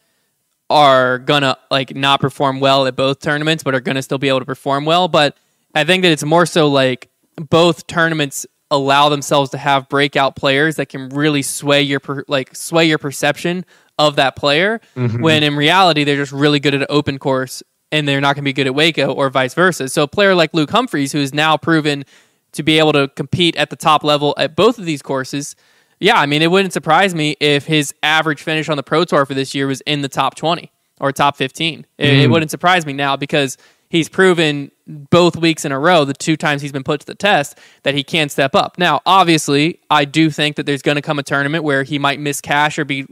are gonna like not perform well at both tournaments, but are gonna still be able to perform well. But I think that it's more so like both tournaments allow themselves to have breakout players that can really sway your per, like sway your perception of that player. Mm-hmm. When in reality, they're just really good at an open course and they're not going to be good at Waco or vice versa. So a player like Luke Humphries, who is now proven to be able to compete at the top level at both of these courses, yeah, I mean, it wouldn't surprise me if his average finish on the Pro Tour for this year was in the top 20 or top 15. It, it mm. wouldn't surprise me now because he's proven both weeks in a row, the two times he's been put to the test, that he can step up. Now, obviously, I do think that there's going to come a tournament where he might miss cash or be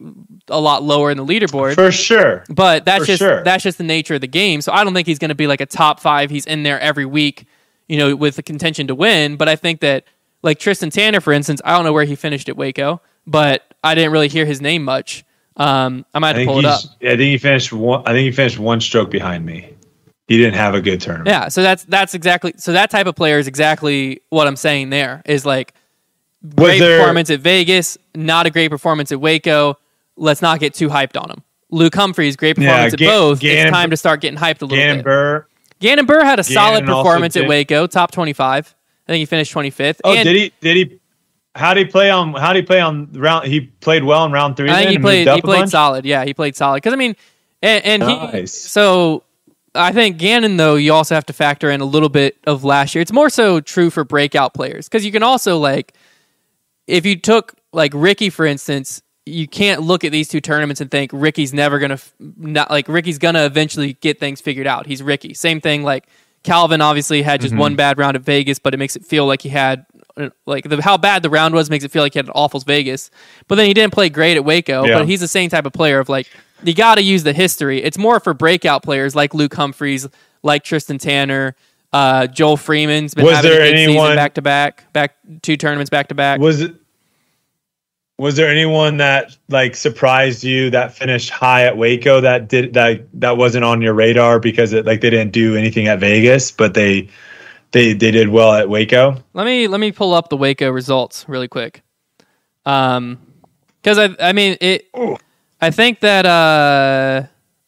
a lot lower in the leaderboard. For sure. But that's For just sure. that's just the nature of the game. So I don't think he's going to be like a top five. He's in there every week, you know, with the contention to win. But I think that like Tristan Tanner, for instance, I don't know where he finished at Waco, but I didn't really hear his name much. Um, I might have to pull it up. I think he finished one. I think he finished one stroke behind me. He didn't have a good tournament. Yeah, so that's that's exactly so that type of player is exactly what I'm saying. There is like great there- performance at Vegas, not a great performance at Waco. Let's not get too hyped on him. Luke Humphries, great Yeah, performance at both. Gannon- it's time to start getting hyped a little Gannon bit. Buhr. Gannon Buhr had a solid Gannon also performance at Waco, top 25. I think he finished 25th. Oh, And did he? Did he? How did he play on? How did he play on round? He played well in round three. I think he played. He played bunch? solid. Yeah, he played solid. Because I mean, and, and he. Nice. So I think Gannon, though, you also have to factor in a little bit of last year. It's more so true for breakout players because you can also like, if you took like Ricky for instance, you can't look at these two tournaments and think Ricky's never gonna not like Ricky's gonna eventually get things figured out. He's Ricky. Same thing like Calvin obviously had just one bad round at Vegas, but it makes it feel like he had like the, how bad the round was makes it feel like he had an awful Vegas. But then he didn't play great at Waco. Yeah. But he's the same type of player of like you got to use the history. It's more for breakout players like Luke Humphries, like Tristan Tanner. Uh, Joel Freeman's been Was having there a good season anyone- back to back, back two tournaments back to back. Was it? Was there anyone that like surprised you that finished high at Waco that did that that wasn't on your radar because it like they didn't do anything at Vegas, but they they they did well at Waco? Let me let me pull up the Waco results really quick. Um, because I I mean it. I think that uh,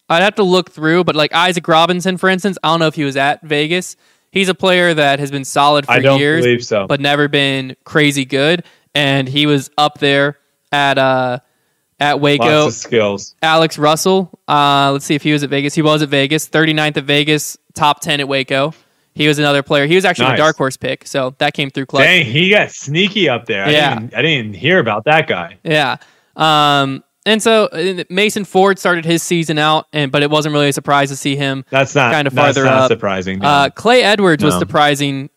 I'd have to look through, but like Isaac Robinson, for instance, I don't know if he was at Vegas. He's a player that has been solid for I don't years, believe so. but never been crazy good. and he was up there at uh at Waco. Of skills. Alex Russell. Uh, let's see if he was at Vegas. He was at Vegas. 39th at Vegas. Top 10 at Waco. He was another player. He was actually Nice. a dark horse pick, so that came through clutch. Dang, he got sneaky up there. I Yeah. didn't, I didn't hear about that guy. Yeah. Um, and so uh, Mason Ford started his season out, and but it wasn't really a surprise to see him. That's not Kinda that's farther not up. surprising. no. Uh, Clay Edwards was surprising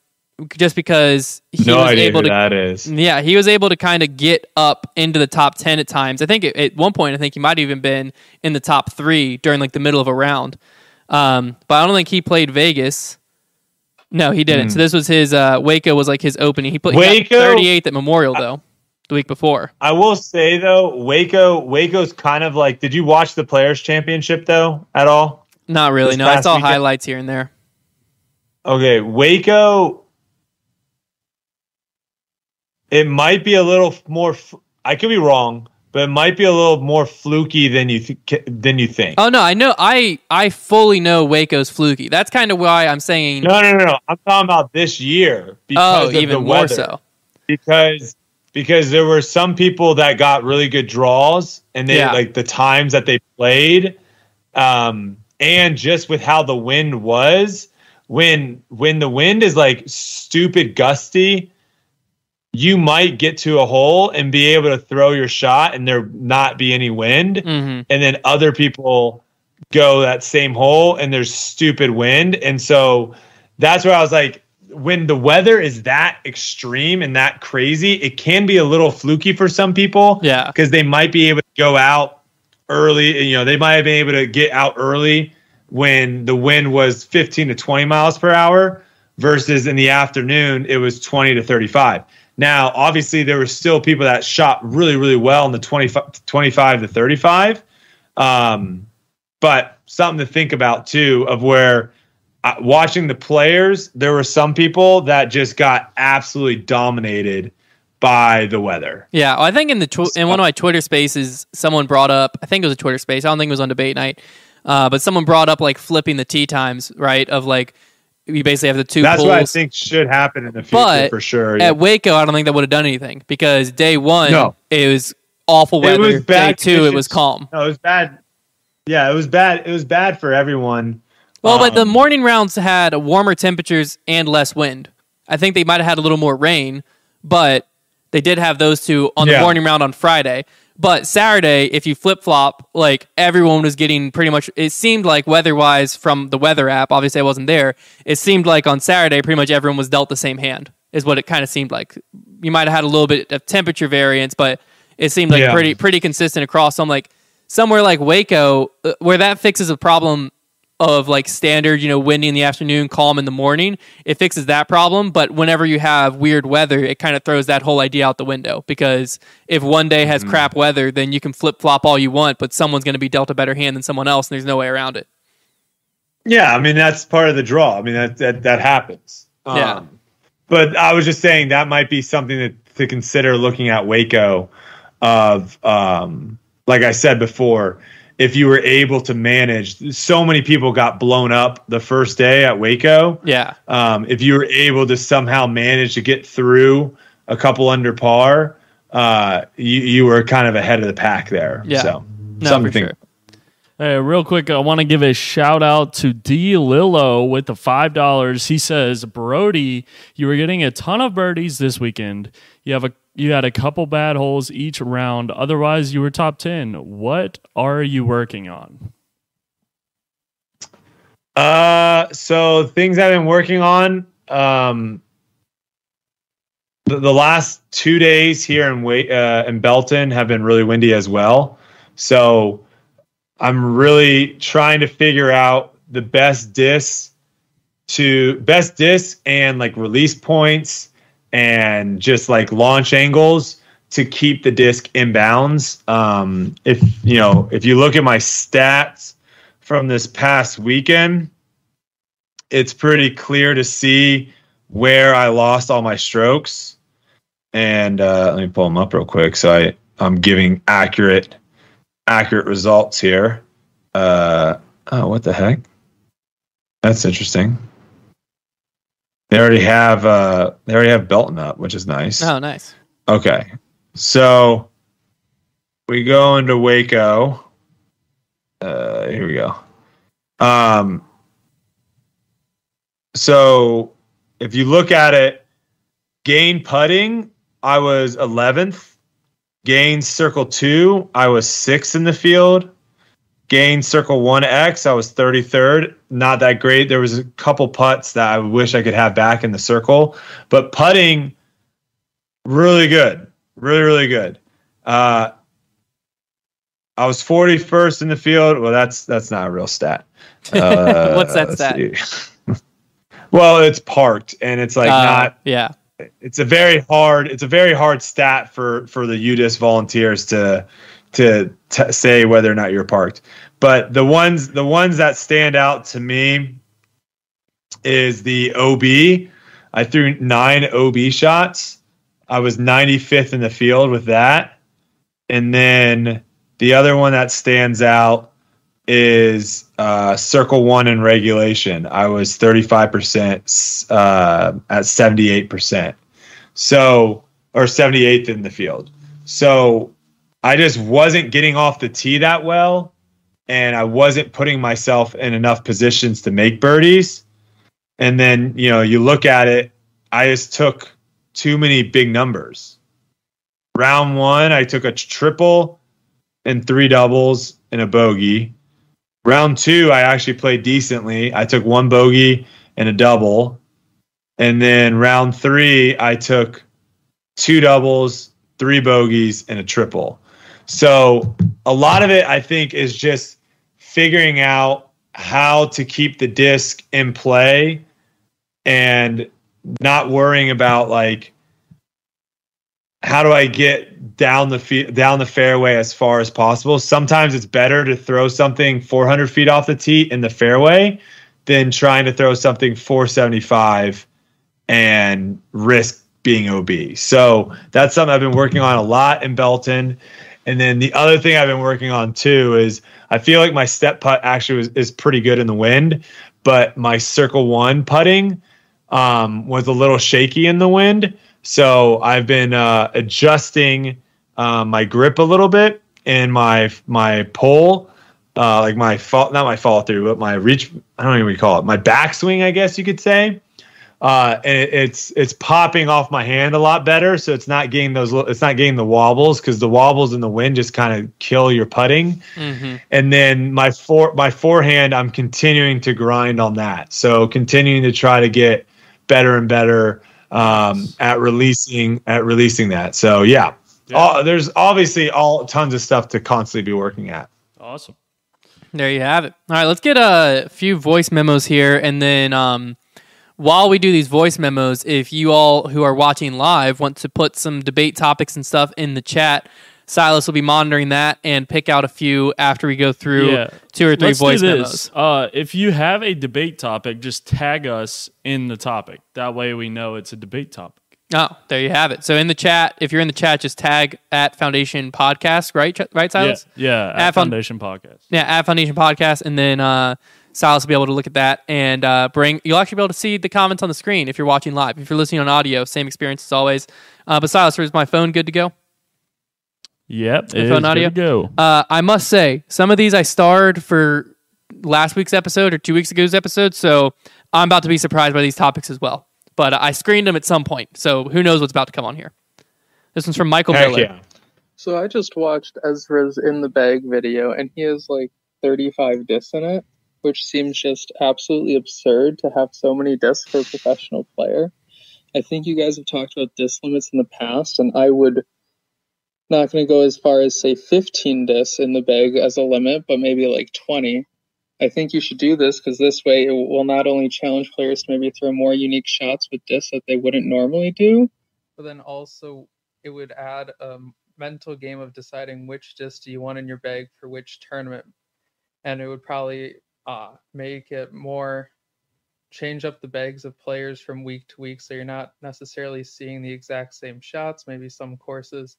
just because he no was idea able to that is. Yeah, he was able to kind of get up into the top 10 at times. I think at, at one point, I think he might have even been in the top three during like the middle of a round. Um, but I don't think he played Vegas. No, he didn't. So this was his, uh, Waco was like his opening. He played he got Hmm. Waco- 38th at Memorial, though, the week before. I will say though, Waco Waco's kind of like. Did you watch the Players Championship though at all? Not really. No, I saw weekend? highlights here and there. Okay, Waco. It might be a little more. I could be wrong, but it might be a little more fluky than you th- than you think. Oh, no, I know. I, I fully know Waco's fluky. That's kind of why I'm saying, No, no, no, no. I'm talking about this year because oh, of even the more weather. so. because because there were some people that got really good draws and they Yeah. like the times that they played um and just with how the wind was when when the wind is like stupid gusty you might get to a hole and be able to throw your shot and there not be any wind. Hmm and then other people go that same hole and there's stupid wind. And so that's where i was like when the weather is that extreme and that crazy it can be a little fluky for some people Yeah. because they might be able to go out early you know they might have been able to get out early when the wind was 15 to 20 miles per hour versus in the afternoon it was 20 to 35 now obviously there were still people that shot really really well in the 25, 25 to 35 um, but something to think about too of where uh, watching the players there were some people that just got absolutely dominated by the weather Yeah, well, I think in the tw- in one of my Twitter spaces, someone brought up. I think it was a Twitter space. I don't think it was on debate night, uh, but someone brought up like flipping the tee times, right? Of like you basically have the two. That's pools. what I think should happen in the future But for sure. At Waco, I don't think that would have done anything because day one No. it was awful It weather. was bad day two, it was calm. No, it was bad. Yeah, it was bad. It was bad for everyone. Well, but the Um, morning rounds had warmer temperatures and less wind. I think they might have had a little more rain, but they did have those two on the Yeah. morning round on Friday. But Saturday, if you flip flop, like everyone was getting pretty much. It seemed like weather wise from the weather app. Obviously, I wasn't there. It seemed like on Saturday, pretty much everyone was dealt the same hand. Is what it kind of seemed like. You might have had a little bit of temperature variance, but it seemed like Yeah. pretty pretty consistent across. So I'm like somewhere like Waco, uh, where that fixes a problem of like standard, you know, windy in the afternoon, calm in the morning. It fixes that problem. But whenever you have weird weather, it kind of throws that whole idea out the window because if one day Mm-hmm. has crap weather, then you can flip flop all you want, but someone's going to be dealt a better hand than someone else, and there's no way around it. Yeah, I mean that's part of the draw. I mean that that that happens. Yeah. Um, but I was just saying that might be something to, to consider looking at Waco. Of um, like I said before, if you were able to manage, so many people got blown up the first day at Waco. Yeah. um, if you were able to somehow manage to get through a couple under par, uh, you, you were kind of ahead of the pack there. Yeah. So No, something for sure. Hey, real quick, I want to give a shout out to D Lillo with the five dollars. He says, Brody, you were getting a ton of birdies this weekend. You have a you had a couple bad holes each round. Otherwise, you were top ten. What are you working on? Uh, so things I've been working on. Um, the, the last two days here in uh, in Belton have been really windy as well. So I'm really trying to figure out the best disc to best disc and like release points and just like launch angles to keep the disc in bounds. Um, if you know, if you look at my stats from this past weekend, it's pretty clear to see where I lost all my strokes. And uh, let me pull them up real quick. So I I'm giving accurate accurate results here. Uh, oh, what the heck? That's interesting. They already have uh, they already have Belton up, which is nice. Oh, nice. Okay. So we go into Waco. Uh, here we go. Um, so if you look at it, gain putting, I was 11th. Gain circle two, I was sixth in the field. Gain circle 1X, I was 33rd. Not that great. There was a couple putts that I wish I could have back in the circle, but putting, really good. Really, really good. Uh, I was 41st in the field. Well, that's that's not a real stat. Uh, What's that stat? well, it's parked, and it's like Uh, not. Yeah. It's a very hard. It's a very hard stat for for the UDisc volunteers to to t- say whether or not you're parked. But the ones the ones that stand out to me is the OB. I threw nine OB shots. I was 95th in the field with that. And then the other one that stands out is uh, circle one in regulation. I was 35% uh, at 78%. So, or 78th in the field. So I just wasn't getting off the tee that well. And I wasn't putting myself in enough positions to make birdies. And then, you know, you look at it, I just took too many big numbers. Round one, I took a triple and three doubles and a bogey. Round two, I actually played decently. I took one bogey and a double. And then round three, I took two doubles, three bogeys, and a triple. So a lot of it, I think, is just figuring out how to keep the disc in play and not worrying about like how do I get down the fe- down the fairway as far as possible. Sometimes it's better to throw something 400 feet off the tee in the fairway than trying to throw something 475 and risk being OB. So that's something I've been working on a lot in Belton. And then the other thing I've been working on too is I feel like my step putt actually was, is pretty good in the wind, but my circle one putting um, was a little shaky in the wind. So I've been uh, adjusting uh, my grip a little bit and my my pull, uh, like my fall, not my follow through, but my reach. I don't even know what you call it. My backswing, I guess you could say. Uh, it, it's it's popping off my hand a lot better, so it's not getting those. It's not getting the wobbles because the wobbles in the wind just kind of kill your putting. hmm And then my for my forehand, I'm continuing to grind on that. So continuing to try to get better and better um, at releasing at releasing that. So yeah, Yeah. All, there's obviously all tons of stuff to constantly be working at. Awesome. There you have it. All right, let's get a few voice memos here, and then um, while we do these voice memos, if you all who are watching live want to put some debate topics and stuff in the chat, Silas will be monitoring that and pick out a few after we go through Yeah. two or 3 Let's voice do memos. Uh, if you have a debate topic, just tag us in the topic. That way we know it's a debate topic. Oh, there you have it. So in the chat, if you're in the chat, just tag at Foundation Podcast, right? Right, Silas? Yeah, yeah. At At Found- Foundation Podcast. Yeah, at Foundation Podcast, and then uh, Silas will be able to look at that and uh, bring. You'll actually be able to see the comments on the screen if you're watching live. If you're listening on audio, same experience as always. Uh, but Silas, is my phone good to go? Yep. It phone is audio? good to go. Uh, I must say, some of these I starred for last week's episode or two weeks ago's episode, so I'm about to be surprised by these topics as well. But I screened them at some point, so who knows what's about to come on here. This one's from Michael Heck Miller. yeah. So I just watched Ezra's in the bag video, and he has like 35 discs in it, which seems just absolutely absurd to have so many discs for a professional player. I think you guys have talked about disc limits in the past, and I would not going to go as far as say 15 discs in the bag as a limit, but maybe like 20. I think you should do this because this way it will not only challenge players to maybe throw more unique shots with discs that they wouldn't normally do, but then also it would add a mental game of deciding which disc do you want in your bag for which tournament, and it would probably uh, make it more change up the bags of players from week to week, so you're not necessarily seeing the exact same shots. Maybe some courses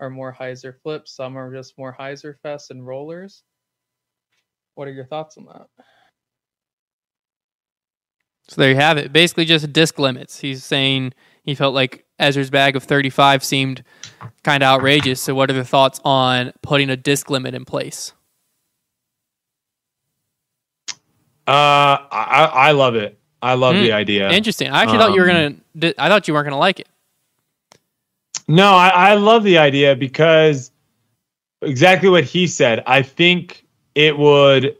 are more hyzer flips, some are just more hyzer fests and rollers. What are your thoughts on that? So there you have it. Basically, just disc limits. He's saying he felt like Ezra's bag of 35 seemed kind of outrageous. So, what are the thoughts on putting a disc limit in place? Uh, I, I love it. I love Hmm. the idea. Interesting. I actually thought you were Um, gonna. I thought you weren't gonna like it. No, I, I love the idea because exactly what he said. I think it would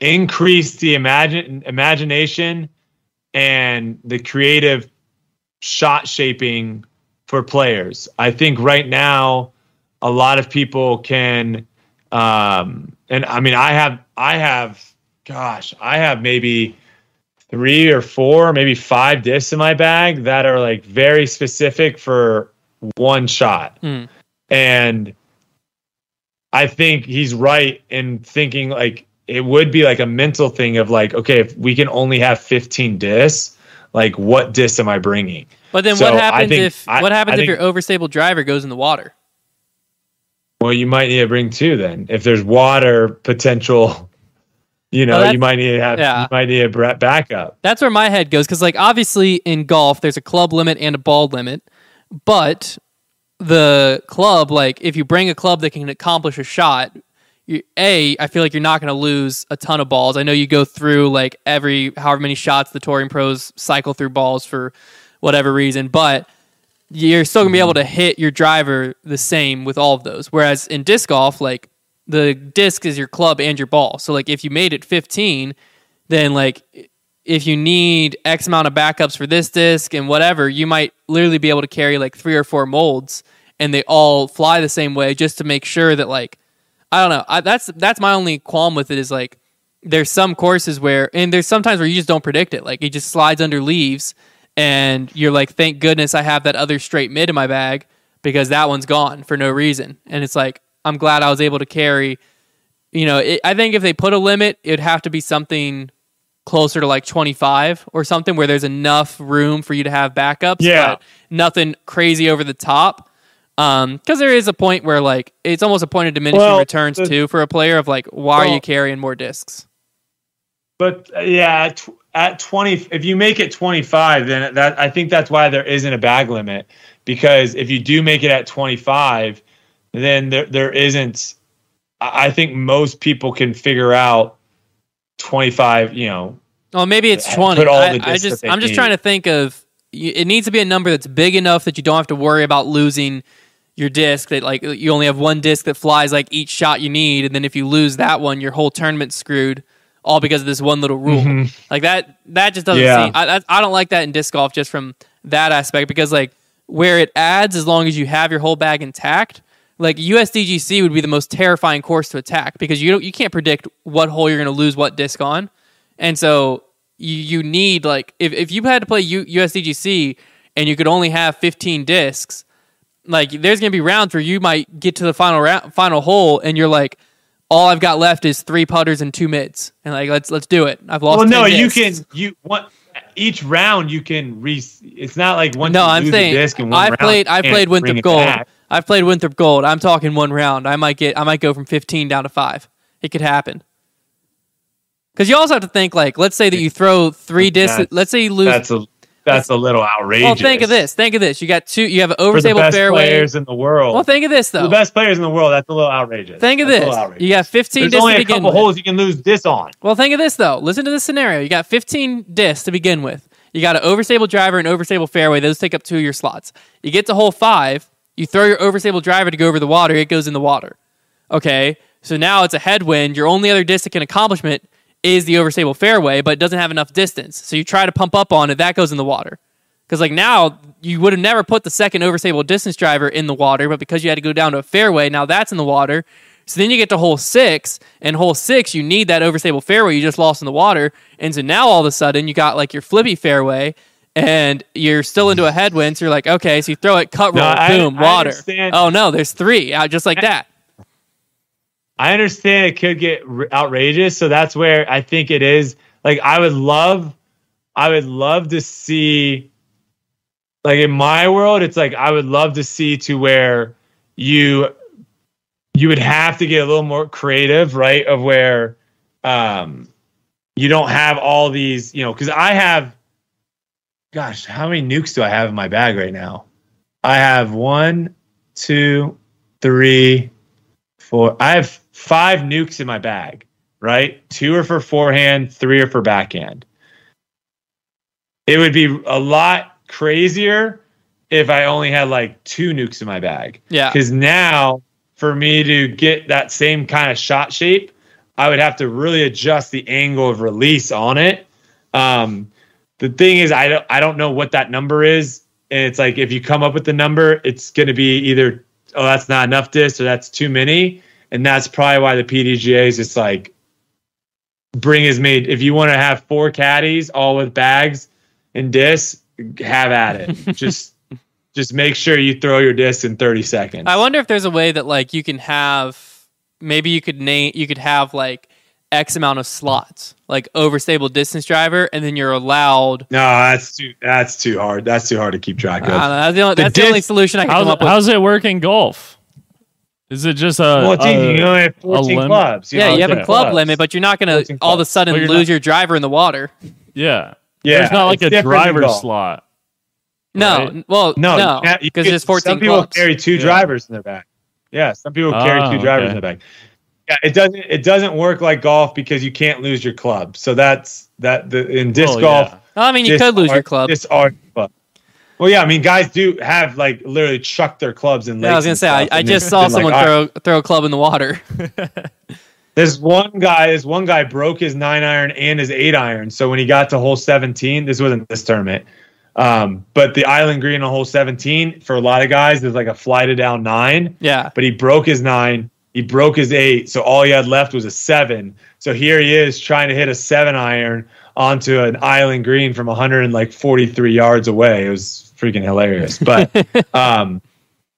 increase the imagine imagination and the creative shot shaping for players. I think right now a lot of people can um and I mean I have I have gosh, I have maybe three or four, maybe five discs in my bag that are like very specific for one shot. Mm. And I think he's right in thinking like it would be like a mental thing of like, okay, if we can only have 15 discs, like what disc am I bringing? But then, So, what happens if I- what happens I if think- your overstable driver goes in the water? Well, you might need to bring two then. If there's water potential, you know, Well, you might need to have yeah. you might need a backup. That's where my head goes because, like, obviously in golf there's a club limit and a ball limit, but the club, like, if you bring a club that can accomplish a shot, you, a, I feel like you're not going to lose a ton of balls. I know you go through like every however many shots the touring pros cycle through balls for whatever reason, but you're still gonna be able to hit your driver the same with all of those. Whereas in disc golf, like the disc is your club and your ball. So like if you made it 15, then like if you need X amount of backups for this disc and whatever, you might literally be able to carry like three or four molds and they all fly the same way just to make sure that like I don't know. I, that's that's my only qualm with it is like there's some courses where and there's sometimes where you just don't predict it. Like it just slides under leaves and you're like, thank goodness I have that other straight mid in my bag because that one's gone for no reason. And it's like I'm glad I was able to carry. You know, it, I think if they put a limit, it'd have to be something closer to like 25 or something where there's enough room for you to have backups. Yeah. but nothing crazy over the top. Um, because there is a point where like it's almost a point of diminishing Well, returns the- too for a player of like why are you carrying more discs? But uh, yeah, tw- at 20, if you make it 25, then that I think that's why there isn't a bag limit. Because if you do make it at 25, then there there isn't. I think most people can figure out 25. You know, Well, maybe it's twenty. I, I just I'm just need. trying to think of. It needs to be a number that's big enough that you don't have to worry about losing your disc. That like you only have one disc that flies like each shot you need, and then if you lose that one, your whole tournament's screwed. All because of this one little rule. Mm-hmm. Like that. That just doesn't Yeah. seem. I I don't like that in disc golf just from that aspect because like where it adds as long as you have your whole bag intact. Like USDGC would be the most terrifying course to attack because you don't you can't predict what hole you're going to lose what disc on. And so you, you need like if, if you had to play U, USDGC and you could only have 15 discs, like there's gonna be rounds where you might get to the final round, final hole and you're like, all I've got left is three putters and two mids, and like let's let's do it. I've lost. well, no, 10 you can you what each round you can re. It's not like one. No, I'm saying disc in one I've round, played I've can't played Winthrop Gold. back. I've played Winthrop Gold. I'm talking one round. I might get I might go from 15 down to five. It could happen. Because you also have to think like, let's say that you throw three discs. That's- Let's say you lose. That's a that's a little outrageous. Well, think of this. Think of this. You got two. You have an For best fairway. players in the world. Well, think of this though. the best players in the world. That's a little outrageous. Think of That's this. You got 15 There's discs only to a begin couple with. holes you can lose this on. Well, think of this though. Listen to this scenario. You got 15 discs to begin with. You got an overstable driver and overstable fairway. Those take up two of your slots. You get to hole five. You throw your overstable driver to go over the water. It goes in the water. Okay. So now it's a headwind. Your only other can accomplishment is the overstable fairway, but it doesn't have enough distance. So you try to pump up on it. That goes in the water. Because like now you would have never put the second overstable distance driver in the water, but because you had to go down to a fairway, now that's in the water. So then you get to hole six, and hole six you need that overstable fairway you just lost in the water, and so now all of a sudden you got like your flippy fairway, and you're still into a headwind. So you're like, okay, so you throw it, cut roll, I- boom, I water. Oh no, there's three out just like that. I understand it could get r- outrageous, so that's where I think it is. Like I would love, I would love to see, like in my world, it's like I would love to see to where you, you would have to get a little more creative, right? Of where, um, you don't have all these, you know, because I have, gosh, how many nukes do I have in my bag right now? I have one, two, three, four. I have five nukes in my bag, right? Two are for forehand, three are for backhand. It would be a lot crazier if I only had like two nukes in my bag. Yeah. Because now, for me to get that same kind of shot shape, I would have to really adjust the angle of release on it. Um, the thing is, I don't, I don't know what that number is, and it's like if you come up with the number, it's going to be either oh that's not enough disc or that's too many, and that's probably why the PDGA is just like bring as many. If you want to have four caddies all with bags and discs, have at it. just just make sure you throw your disc in 30 seconds. I wonder if there's a way that like you can have maybe you could name you could have like X amount of slots, like overstable distance driver, and then you're allowed. no, that's too that's too hard. That's too hard to keep track of. don't know, that's the only, The that's the only solution I can How's, come up with. how's it work in golf? Is it just a, well, it's easy. you only have 14 lim- clubs. yeah, know, you have a club clubs. limit, but you're not going to all of a sudden But lose not- your driver in the water. yeah? Yeah, There's not like it's a driver than driver's slot. No, Right. well, No, no, you can't- you because can- there's 14 Some people clubs. carry two Yeah. drivers in their bag. Yeah, some people carry Ah, two drivers okay. in their bag. Yeah, it doesn't it doesn't work like golf because you can't lose your club. So that's that the in disc Well, golf. yeah. I mean, you could lose your club. Are club. Well, yeah, I mean, guys do have like literally chuck their clubs in. Yeah, I was gonna say I, I just saw been like, someone all right, throw throw a club in the water. This one guy, this one guy broke his nine iron and his eight iron. So when he got to hole 17, this wasn't this tournament, um, but the island green on hole 17 for a lot of guys is like a flighted down nine. Yeah, But he broke his nine, he broke his eight, so all he had left was a seven. So here he is trying to hit a seven iron onto an island green from 143 yards away. It was freaking hilarious. But um,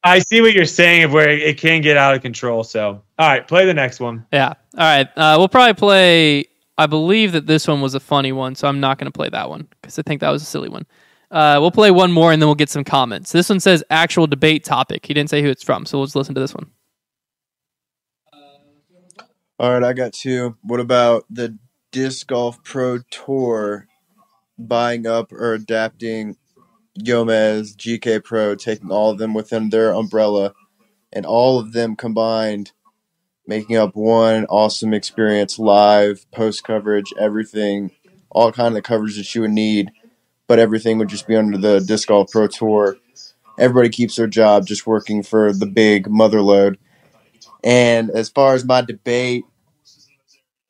I see what you're saying of where it can get out of control. So all right, play the next one. yeah. All right, uh, we'll probably play. I believe that this one was a funny one, so I'm not going to play that one because I think that was a silly one. Uh, we'll play one more and then we'll get some comments. This one says actual debate topic. He didn't say who it's from, so let's listen to this one. All right, I got two. What about the Disc Golf Pro Tour buying up or adapting Jomez, GK Pro, taking all of them within their umbrella, and all of them combined, making up one awesome experience live, post coverage, everything, all kind of coverage that you would need, but everything would just be under the Disc Golf Pro Tour. Everybody keeps their job just working for the big mother load. And as far as my debate,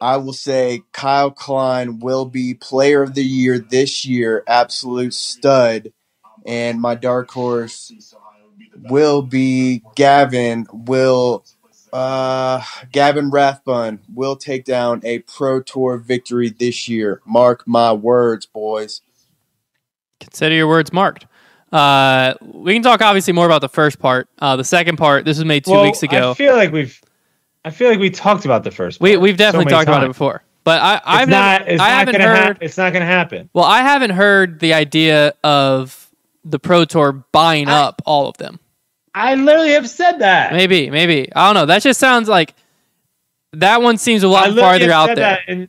I will say Kyle Klein will be player of the year this year, absolute stud. And my dark horse will be Gavin, will uh Gavin Rathbun will take down a pro tour victory this year. Mark my words, boys. Consider your words marked. Uh, we can talk obviously more about the first part. Uh, the second part, this was made two Well, weeks ago. I feel like we've, I feel like we talked about the first. we part we've definitely so many talked about it before, but I I've It's not. never, It's I not haven't heard. hap- It's not going to happen. Well, I haven't heard the idea of the Pro Tour buying up all of them. I literally have said that. Maybe, maybe I don't know. That just sounds like that one seems a lot farther out there. and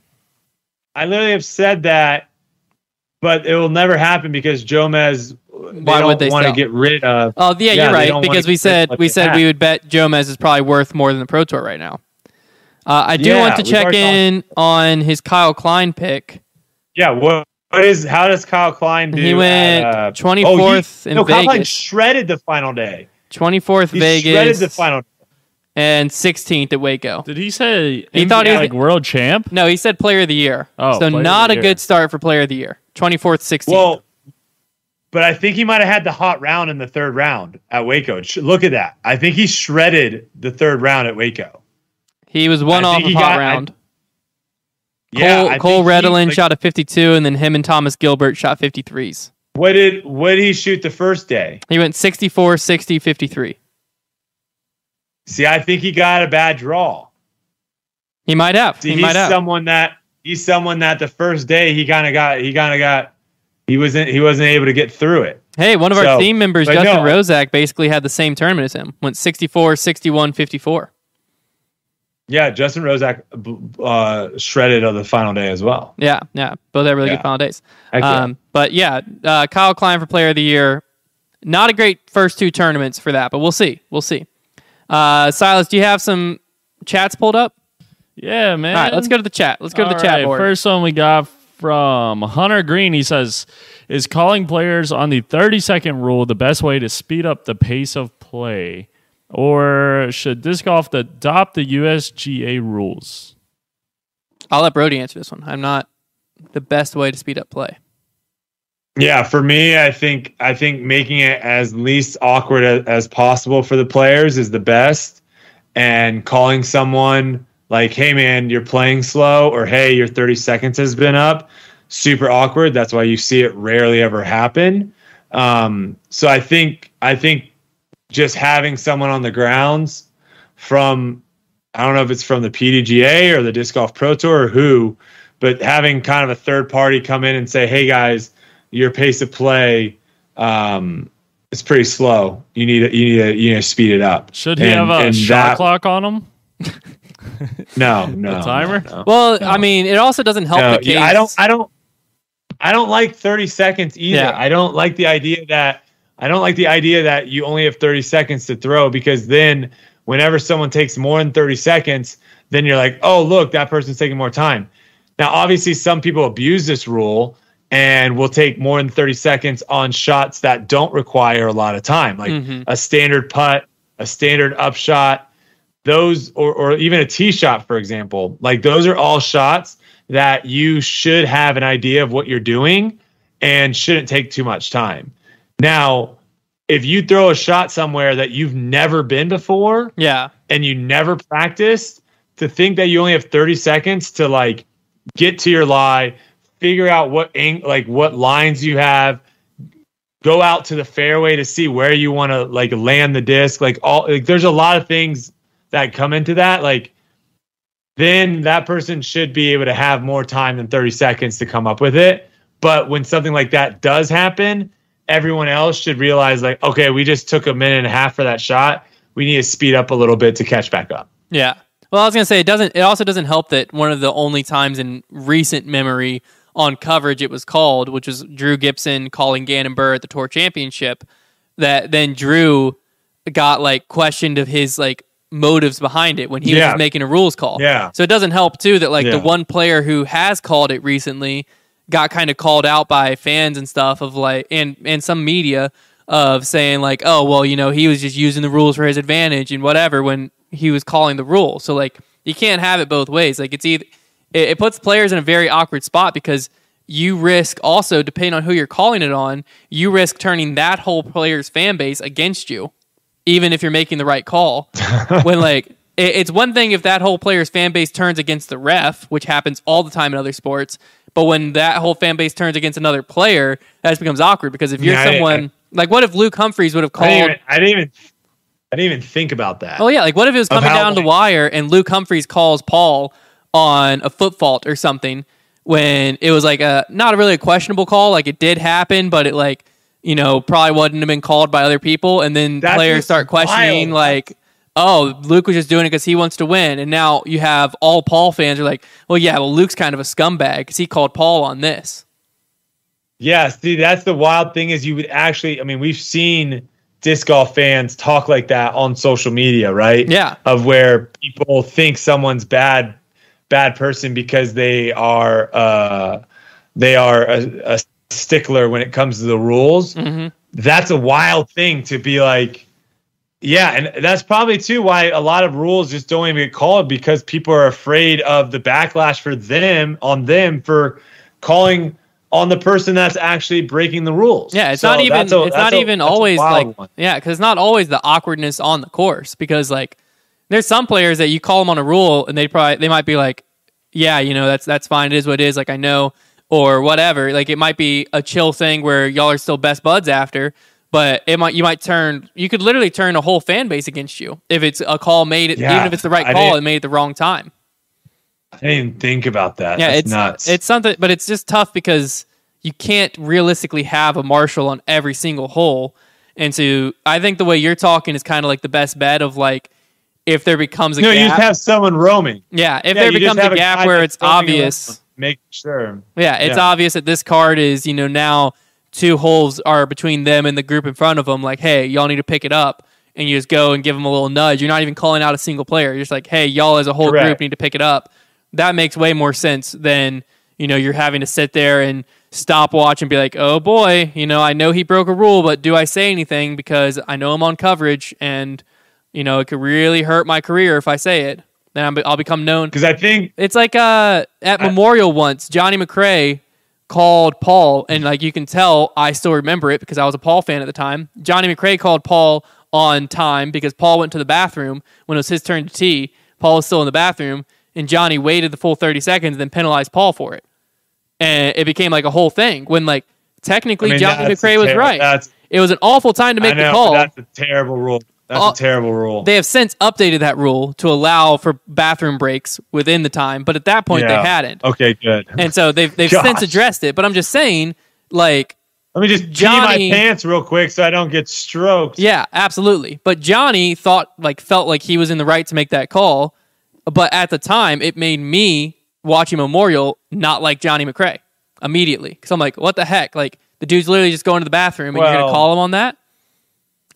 I literally have said that, but it will never happen because Jomez. Why would they want to get rid of? Oh, yeah, Yeah, you're right because we said we said have. we would bet Jomez is probably worth more than the Pro Tour right now. Uh, I do Yeah, want to check already in on his Kyle Klein pick. Yeah. What? What is? How does Kyle Klein do? He went at, uh, 24th oh, he, in no, Kyle Klein shredded the final day. 24th Vegas shredded Vegas the final. and 16th at Waco. Did he say He thought he was- like world champ? No, he said player of the year. Oh, so not a year. good start for player of the year. 24th, 16th. Well, but I think he might have had the hot round in the third round at Waco. Look at that. I think he shredded the third round at Waco. he was one I off think of he hot got- I- round. Yeah, Cole, I Cole Redalen like, shot a 52, and then him and Thomas Gilbert shot 53s. What did what did he shoot the first day? He went 64, 60, 53. See, I think he got a bad draw. He might have. See, he he's might have. someone that he's someone that the first day he kind of got he kind of got he wasn't he wasn't able to get through it. Hey, one of our So, team members, Justin no. Rozak, basically had the same tournament as him. Went 64, 61, 54. Yeah, Justin Rozak uh, shredded on the final day as well. Yeah, yeah, both had really Yeah. good final days. Um, but yeah, uh, Kyle Klein for Player of the Year. Not a great first two tournaments for that, but we'll see. We'll see. Uh, Silas, do you have some chats pulled up? Yeah, man. All right, let's go to the chat. Let's go to the All chat right, board. First one we got from Hunter Green. He says, "Is calling players on the 30 second rule the best way to speed up the pace of play, or should disc golf adopt the USGA rules?" I'll let Brody answer this one. I'm not the best way to speed up play. Yeah, for me, I think I think making it as least awkward as, as possible for the players is the best, and calling someone like, "Hey, man, you're playing slow," or "Hey, your 30 seconds has been up," super awkward. That's why you see it rarely ever happen. Um, so I think I think just having someone on the grounds from I don't know if it's from the PDGA or the Disc Golf Pro Tour or who, but having kind of a third party come in and say, "Hey guys, your pace of play um, is pretty slow. You need to, you need to, you know speed it up." Should he And- have a shot that- clock on him? No, no, timer? no, no. Well, I mean, it also doesn't help No, the case. yeah, I don't. I don't. I don't like 30 seconds either. Yeah. I don't like the idea that I don't like the idea that you only have 30 seconds to throw because then whenever someone takes more than 30 seconds, then you're like, "Oh, look, that person's taking more time." Now, obviously some people abuse this rule and will take more than 30 seconds on shots that don't require a lot of time, like Mhm. a standard putt, a standard upshot, those or, or even a tee shot for example like those are all shots that you should have an idea of what you're doing and shouldn't take too much time. Now if you throw a shot somewhere that you've never been before Yeah, and you never practiced to think that you only have 30 seconds to like get to your lie figure out what like what lines you have go out to the fairway to see where you want to like land the disc like all like there's a lot of things that come into that like then that person should be able to have more time than 30 seconds to come up with it but when something like that does happen everyone else should realize like okay we just took a minute and a half for that shot we need to speed up a little bit to catch back up yeah. Well, I was gonna say it doesn't. It also doesn't help that one of the only times in recent memory on coverage it was called, which was Drew Gibson calling Gannon Buhr at the Tour Championship, that then Drew got like questioned of his like motives behind it when he was Yeah. just making a rules call. Yeah. So it doesn't help too that like the one player who has called it recently got kind of called out by fans and stuff of like and and some media of saying like oh well you know he was just using the rules for his advantage and whatever when he was calling the rule. So like you can't have it both ways. Like it's either it, it puts players in a very awkward spot because you risk also depending on who you're calling it on, you risk turning that whole player's fan base against you, even if you're making the right call. when like it, it's one thing if that whole player's fan base turns against the ref, which happens all the time in other sports. But when that whole fan base turns against another player, that just becomes awkward because if you're Yeah, I- someone like what if Luke Humphries would have I didn't, called even, I didn't even I didn't even think about that Oh yeah, like what if it was coming down the wire and Luke Humphries calls Paul on a foot fault or something when it was like a not really a questionable call, like it did happen, but it like you know probably wouldn't have been called by other people, and then That's players start questioning wild. like. Oh, Luke was just doing it because he wants to win, and now you have all Paul fans are like, "Well, yeah, well, Luke's kind of a scumbag because he called Paul on this." Yeah, see, that's the wild thing is you would actually. I mean, we've seen disc golf fans talk like that on social media, right? Yeah. of where people think someone's bad, bad person because they are uh, they are a, a stickler when it comes to the rules. Mhm. That's a wild thing to be like. Yeah, and that's probably too why a lot of rules just don't even get called because people are afraid of the backlash for them on them for calling on the person that's actually breaking the rules. Yeah, it's So not even a- it's not a- even always like one. yeah, because it's not always the awkwardness on the course because like there's some players that you call them on a rule and they probably they might be like, yeah, you know that's that's fine, it is what it is, like I know or whatever. Like it might be a chill thing where y'all are still best buds after, but it might you might turn you could literally turn a whole fan base against you if it's a call made Yeah, even if it's the right I call and made at the wrong time. I didn't even think about that. Yeah, That's it's nuts. It's something, but it's just tough because you can't realistically have a marshal on every single hole. And so I think the way you're talking is kind of like the best bet of like if there becomes a No, gap. you just have someone roaming. yeah, if Yeah, there becomes a gap where it's obvious. around, Make sure. Yeah, it's Yeah. obvious that this card is, you know, now two holes are between them and the group in front of them. Like, hey, y'all need to pick it up. And you just go and give them a little nudge. You're not even calling out a single player. You're just like, hey, y'all as a whole Correct. group need to pick it up. That makes way more sense than, you know, you're having to sit there and stop watch and be like, oh boy, you know, I know he broke a rule, but do I say anything because I know I'm on coverage and, you know, it could really hurt my career if I say it. Then I'm- I'll become known. Because I think It's like uh, at Memorial once, Johnny McCray called Paul, and like you can tell, I still remember it because I was a Paul fan at the time. Johnny McCray called Paul on time because Paul went to the bathroom when it was his turn to tee. Paul was still in the bathroom, and Johnny waited the full thirty seconds, then penalized Paul for it, and it became like a whole thing. When like technically I mean, Johnny McCray was ter- right. It was an awful time to make know, the call. That's a terrible rule. That's Oh, a terrible rule. They have since updated that rule to allow for bathroom breaks within the time, but at that point Yeah. they hadn't. okay, good. And so they've they've Gosh. since addressed it. But I'm just saying, like, Let me just Johnny- pee my pants real quick so I don't get stroked. yeah, absolutely. But Johnny thought like felt like he was in the right to make that call. But at the time, it made me watching Memorial not like Johnny McCray immediately because I'm like, what the heck? Like the dude's literally just going to the bathroom and you're gonna call him on that.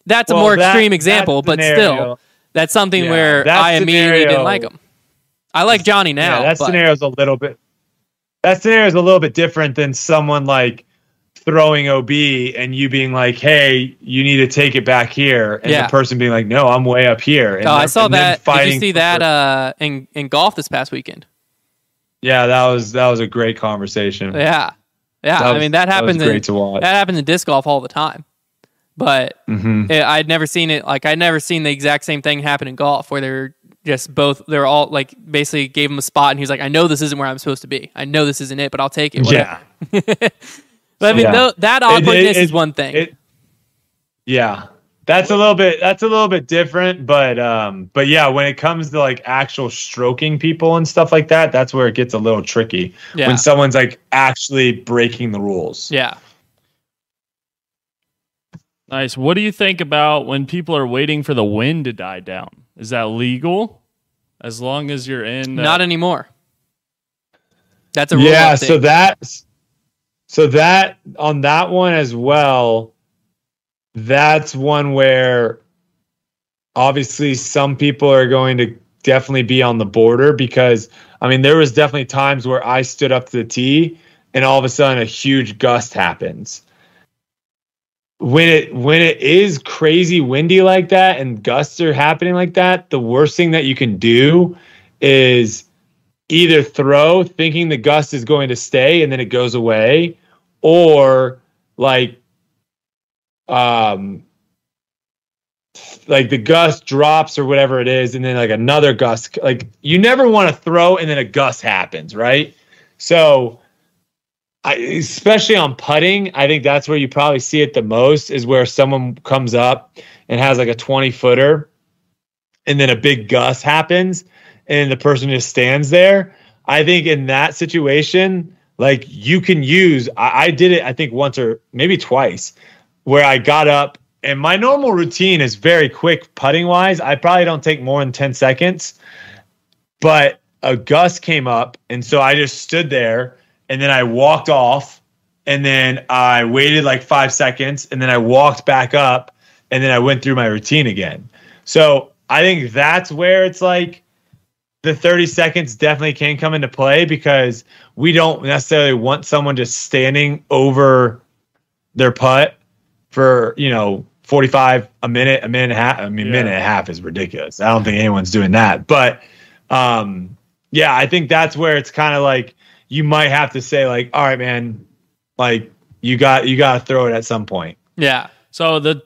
That's a more that- extreme example, but scenario- still, that's something Yeah, where that I immediately didn't like him. I like Johnny now. yeah, that but- scenario's a little bit. That scenario is a little bit different than someone like throwing OB and you being like, "Hey, you need to take it back here," and Yeah. the person being like, "No, I'm way up here." And Oh, I saw that. Did you see that uh, in in golf this past weekend? Yeah, that was that was a great conversation. Yeah, yeah. That I mean, that that happens. in, great to watch. That happens in disc golf all the time. But Mhm. it, I'd never seen it. Like I'd never seen the exact same thing happen in golf, where they're just both. They're all like basically gave him a spot, and he's like, "I know this isn't where I'm supposed to be. I know this isn't it, but I'll take it." Yeah, But I mean, Yeah. that It- awkwardness it- is one thing. it, yeah, that's a little bit that's a little bit different, but um, but yeah, when it comes to like actual stroking people and stuff like that, that's where it gets a little tricky. Yeah. When someone's like actually breaking the rules. yeah. Nice. What do you think about when people are waiting for the wind to die down? Is that legal? As long as you're in. uh, Not anymore. That's a yeah update. so that so that on that one as well that's one where obviously some people are going to definitely be on the border because i mean there was definitely times where i stood up to the tee and all of a sudden a huge gust happens when it when it is crazy windy like that and gusts are happening like that the worst thing that you can do is either throw thinking the gust is going to stay and then it goes away or like um like the gust drops or whatever it is and then like another gust like you never want to throw and then a gust happens right? So I, especially on putting i think that's where you probably see it the most is where someone comes up and has like a 20 footer and then a big gust happens and the person just stands there. I think in that situation, like you can use, I, I did it, I think once or maybe twice, where I got up and my normal routine is very quick putting wise. I probably don't take more than 10 seconds, but a gust came up. And so I just stood there and then I walked off and then I waited like five seconds and then I walked back up and then I went through my routine again. So I think that's where it's like the 30 seconds definitely can come into play because we don't necessarily want someone just standing over their putt for, you know, 45 a minute, a minute and a half. I mean, Yeah. minute and a half is ridiculous. I don't think anyone's doing that. But um, yeah, I think that's where it's kind of like you might have to say, like, all right, man, like you got you got to throw it at some point. yeah. So the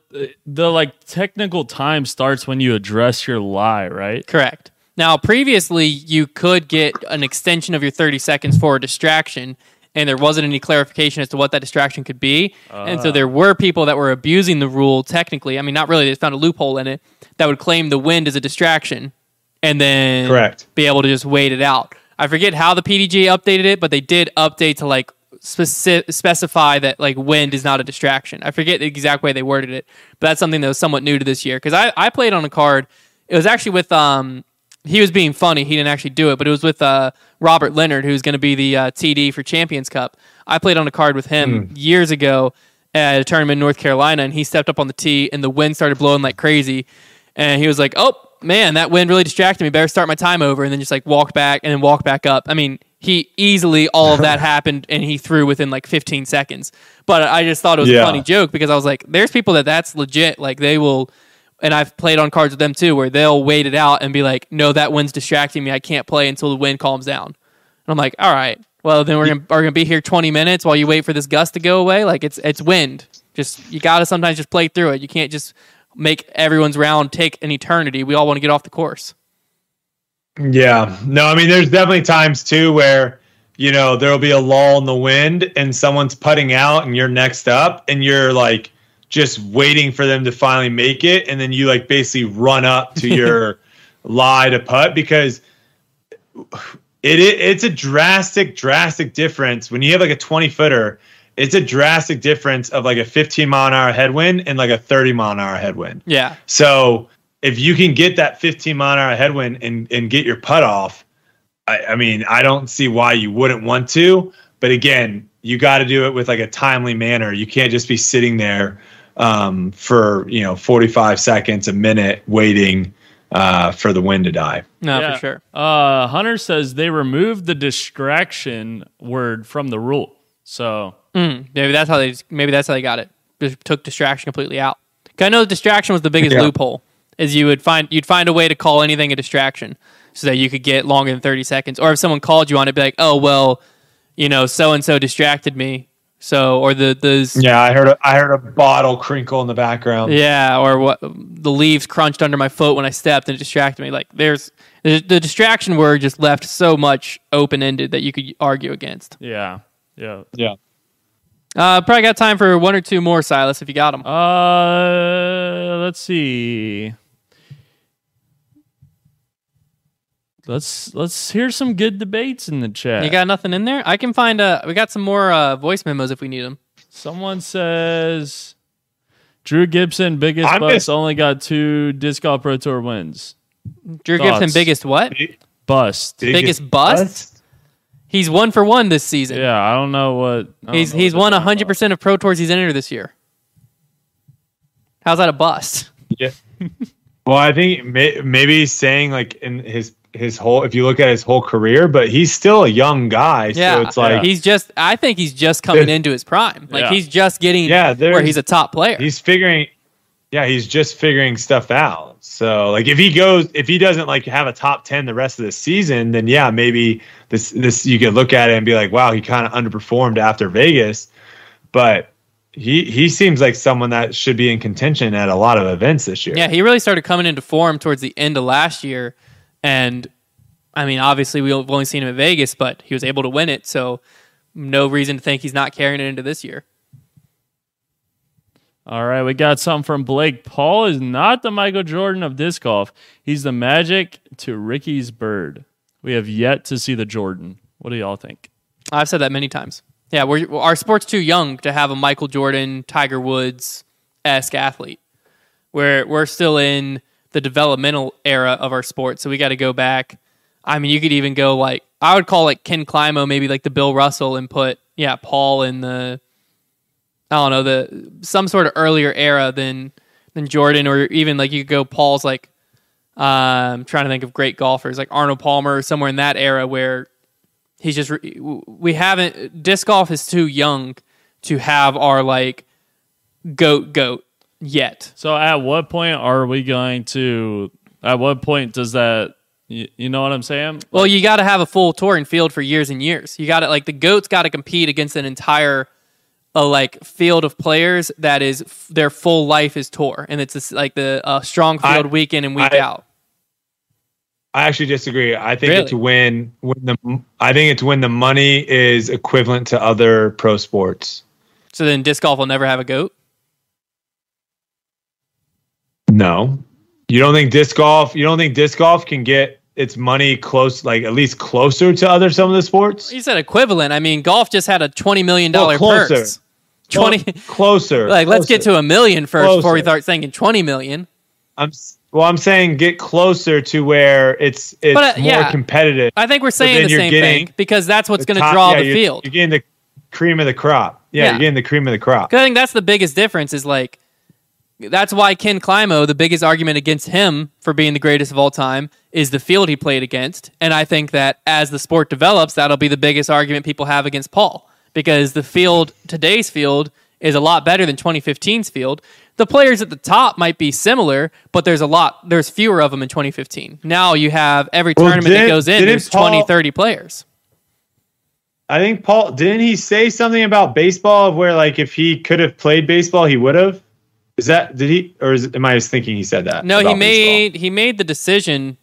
the like technical time starts when you address your lie, right? Correct. Now, previously, you could get an extension of your 30 seconds for a distraction, and there wasn't any clarification as to what that distraction could be. and so ah. there were people that were abusing the rule technically. I mean, not really, they found a loophole in it that would claim the wind as a distraction and then Correct. be able to just wait it out. I forget how the PDG updated it, but they did update to like speci- specify that like wind is not a distraction. I forget the exact way they worded it, but that's something that was somewhat new to this year because I, I played on a card It was actually with um he was being funny. He didn't actually do it, but it was with uh Robert Leonard, who's going to be the uh, TD for Champions Cup. I played on a card with him years ago at a tournament in North Carolina, and he stepped up on the tee, and the wind started blowing like crazy, and he was like, "Oh man, that wind really distracted me. Better start my time over," and then just like walk back and then walk back up. I mean, he easily all of that happened, and he threw within like 15 seconds. But I just thought it was a funny joke because I was like, "There's people that that's legit. Like they will." And I've played on cards with them too, where they'll wait it out and be like, "No, that wind's distracting me. I can't play until the wind calms down." And I'm like, "All right, well then we're gonna are gonna be here 20 minutes while you wait for this gust to go away. Like it's it's wind. Just you gotta sometimes just play through it. You can't just make everyone's round take an eternity. We all want to get off the course. Yeah. No, I mean, there's definitely times too where, you know, there'll be a lull in the wind and someone's putting out and you're next up and you're like just waiting for them to finally make it. And then you like basically run up to your lie to putt because it, it it's a drastic, drastic difference when you have like a 20 footer. It's a drastic difference of like a 15 mile an hour headwind and like a 30 mile an hour headwind. Yeah, So if you can get that 15 mile an hour headwind and, and get your putt off, I, I mean, I don't see why you wouldn't want to. But again, you got to do it with like a timely manner. You can't just be sitting there um, for you know 45 seconds, a minute, waiting uh, for the wind to die. no, Yeah. for sure. Uh, Hunter says they removed the distraction word from the rule. So Mm, maybe that's how they maybe that's how they got it. Just took distraction completely out. 'Cause I know distraction was the biggest Yeah. loophole. Is you would find you'd find a way to call anything a distraction so that you could get longer than thirty seconds. Or if someone called you on it, be like, oh well, you know, so and so distracted me. So or the the Yeah, I heard a, I heard a bottle crinkle in the background. Yeah, or what the leaves crunched under my foot when I stepped and it distracted me. Like there's the, the distraction word just left so much open ended that you could argue against. yeah, yeah. Yeah. Uh, probably got time for one or two more, Silas, if you got them. Uh, let's see. Let's let's hear some good debates in the chat. You got nothing in there? I can find. Uh, we got some more uh, voice memos if we need them. Someone says Drew Gibson biggest I'm bust just- only got two disc golf pro tour wins. Drew Thoughts? Gibson, biggest what? Bust. Biggest bust? He's one for one this season. Yeah, I don't know what. Don't he's know he's what won they're hundred percent of pro tours he's entered this year. How's that a bust? Yeah. Well, I think may, maybe he's saying like in his his whole if you look at his whole career, but he's still a young guy. Yeah, So it's like he's just. I think he's just coming into his prime. Like Yeah. he's just getting Yeah, where he's a top player. he's figuring yeah, he's just figuring stuff out. So like if he goes if he doesn't like have a top 10 the rest of the season, then yeah, maybe this this you could look at it and be like, wow, he kind of underperformed after Vegas. But he he seems like someone that should be in contention at a lot of events this year. Yeah, he really started coming into form towards the end of last year, and I mean, obviously we've only seen him at Vegas, but he was able to win it, so no reason to think he's not carrying it into this year. All right, we got something from Blake. Paul is not the Michael Jordan of disc golf. He's the magic to Ricky's bird. We have yet to see the Jordan. What do y'all think? I've said that many times. Yeah, we're our sport's too young to have a Michael Jordan, Tiger Woods esque athlete. We're we're still in the developmental era of our sport, so we got to go back. I mean, you could even go like I would call like Ken Climo, maybe like the Bill Russell, and put yeah Paul in the I don't know the some sort of earlier era than than Jordan, or even like you could go Paul's like um trying to think of great golfers like Arnold Palmer, somewhere in that era where he's just re- we haven't disc golf is too young to have our like goat goat yet. So, at what point are we going to? At what point does that? You, you know what I'm saying? Well, you got to have a full touring field for years and years. You got to like the goats got to compete against an entire a like field of players that is f- their full life is tour, and it's this, like the uh, strong I- field week in and week I- out. I actually disagree. I think Really? it's when when the I think it's when the money is equivalent to other pro sports. So then disc golf will never have a goat. No. You don't think disc golf you don't think disc golf can get its money close like at least closer to other some of the sports? You said equivalent. I mean, golf just had a twenty million dollar Well, closer. purse. Twenty. Clo- closer. like let's get to a million first before we start thinking twenty million. I'm Well, I'm saying get closer to where it's it's But, uh, more yeah. competitive. I think we're saying the same thing because that's what's going to draw yeah, the you're- field. You're getting the cream of the crop. Yeah, Yeah. you're getting the cream of the crop. I think that's the biggest difference is like that's why Ken Climo, the biggest argument against him for being the greatest of all time is the field he played against. And I think that as the sport develops, that'll be the biggest argument people have against Paul because the field, today's field, is a lot better than 2015's field. The players at the top might be similar, but there's a lot, there's fewer of them in 2015. Now you have every Well, tournament that goes in, there's 20, 30 players. I think Paul didn't he say something about baseball of where like if he could have played baseball, he would have. Is that did he or is, am I just thinking he said that? No, he about baseball? made he made the decision,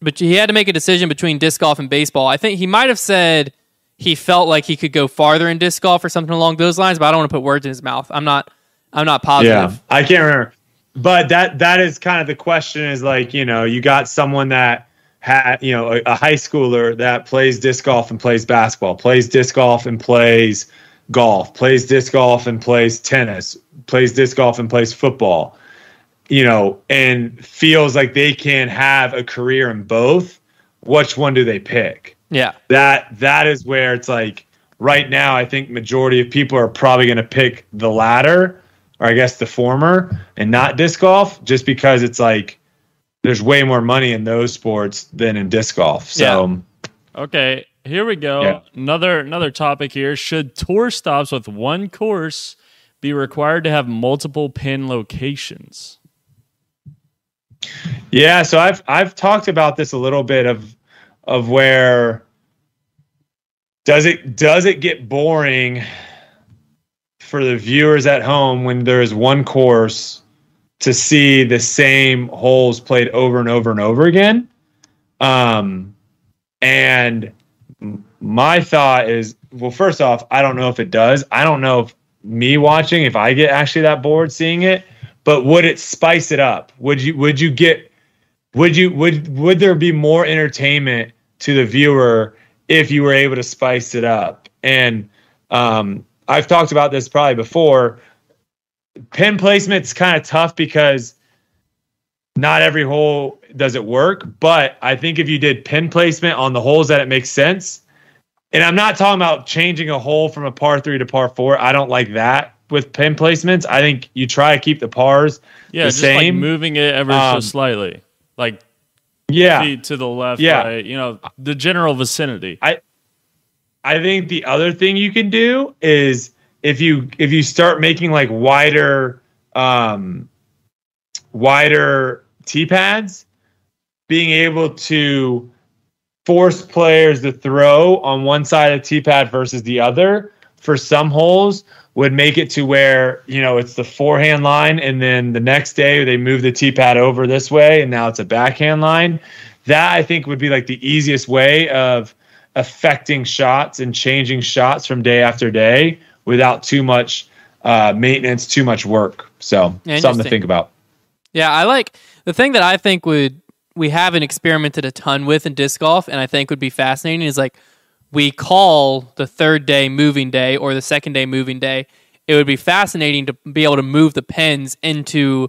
but he had to make a decision between disc golf and baseball. I think he might have said he felt like he could go farther in disc golf or something along those lines, but I don't want to put words in his mouth. I'm not I'm not positive. Yeah, I can't remember. But that that is kind of the question is like, you know, you got someone that had, you know, a, a high schooler that plays disc golf and plays basketball, plays disc golf and plays golf, plays disc golf and plays tennis, plays disc golf and plays football. You know, and feels like they can have a career in both. Which one do they pick? Yeah. that that is where it's like right now i think majority of people are probably going to pick the latter or i guess the former and not disc golf just because it's like there's way more money in those sports than in disc golf so Okay, here we go. Yeah. Another another topic here. Should tour stops with one course be required to have multiple pin locations? yeah so i've i've talked about this a little bit of of where does it does it get boring for the viewers at home when there's one course to see the same holes played over and over and over again um and my thought is well first off i don't know if it does i don't know if me watching if i get actually that bored seeing it but would it spice it up? Would you would you get would you would would there be more entertainment to the viewer if you were able to spice it up? And um i've talked about this probably before. Pin placement's kind of tough because not every hole does it work but i think if you did pin placement on the holes that it makes sense and i'm not talking about changing a hole from a par three to par four i don't like that with pin placements i think you try to keep the pars Yeah, the just like same moving it ever so Um, slightly, like yeah feet to the left, Yeah. right. You know, the general vicinity. I think the other thing you can do is if you if you start making like wider um wider tee pads, being able to force players to throw on one side of the tee pad versus the other for some holes would make it to where you know it's the forehand line and then the next day they move the tee pad over this way and now it's a backhand line. That i think would be like the easiest way of affecting shots and changing shots from day after day without too much uh, maintenance too much work. So something to think about. Yeah, I like the thing that I think would we haven't experimented a ton with in disc golf, and I think would be fascinating is like we call the third day moving day or the second day moving day. It would be fascinating to be able to move the pins into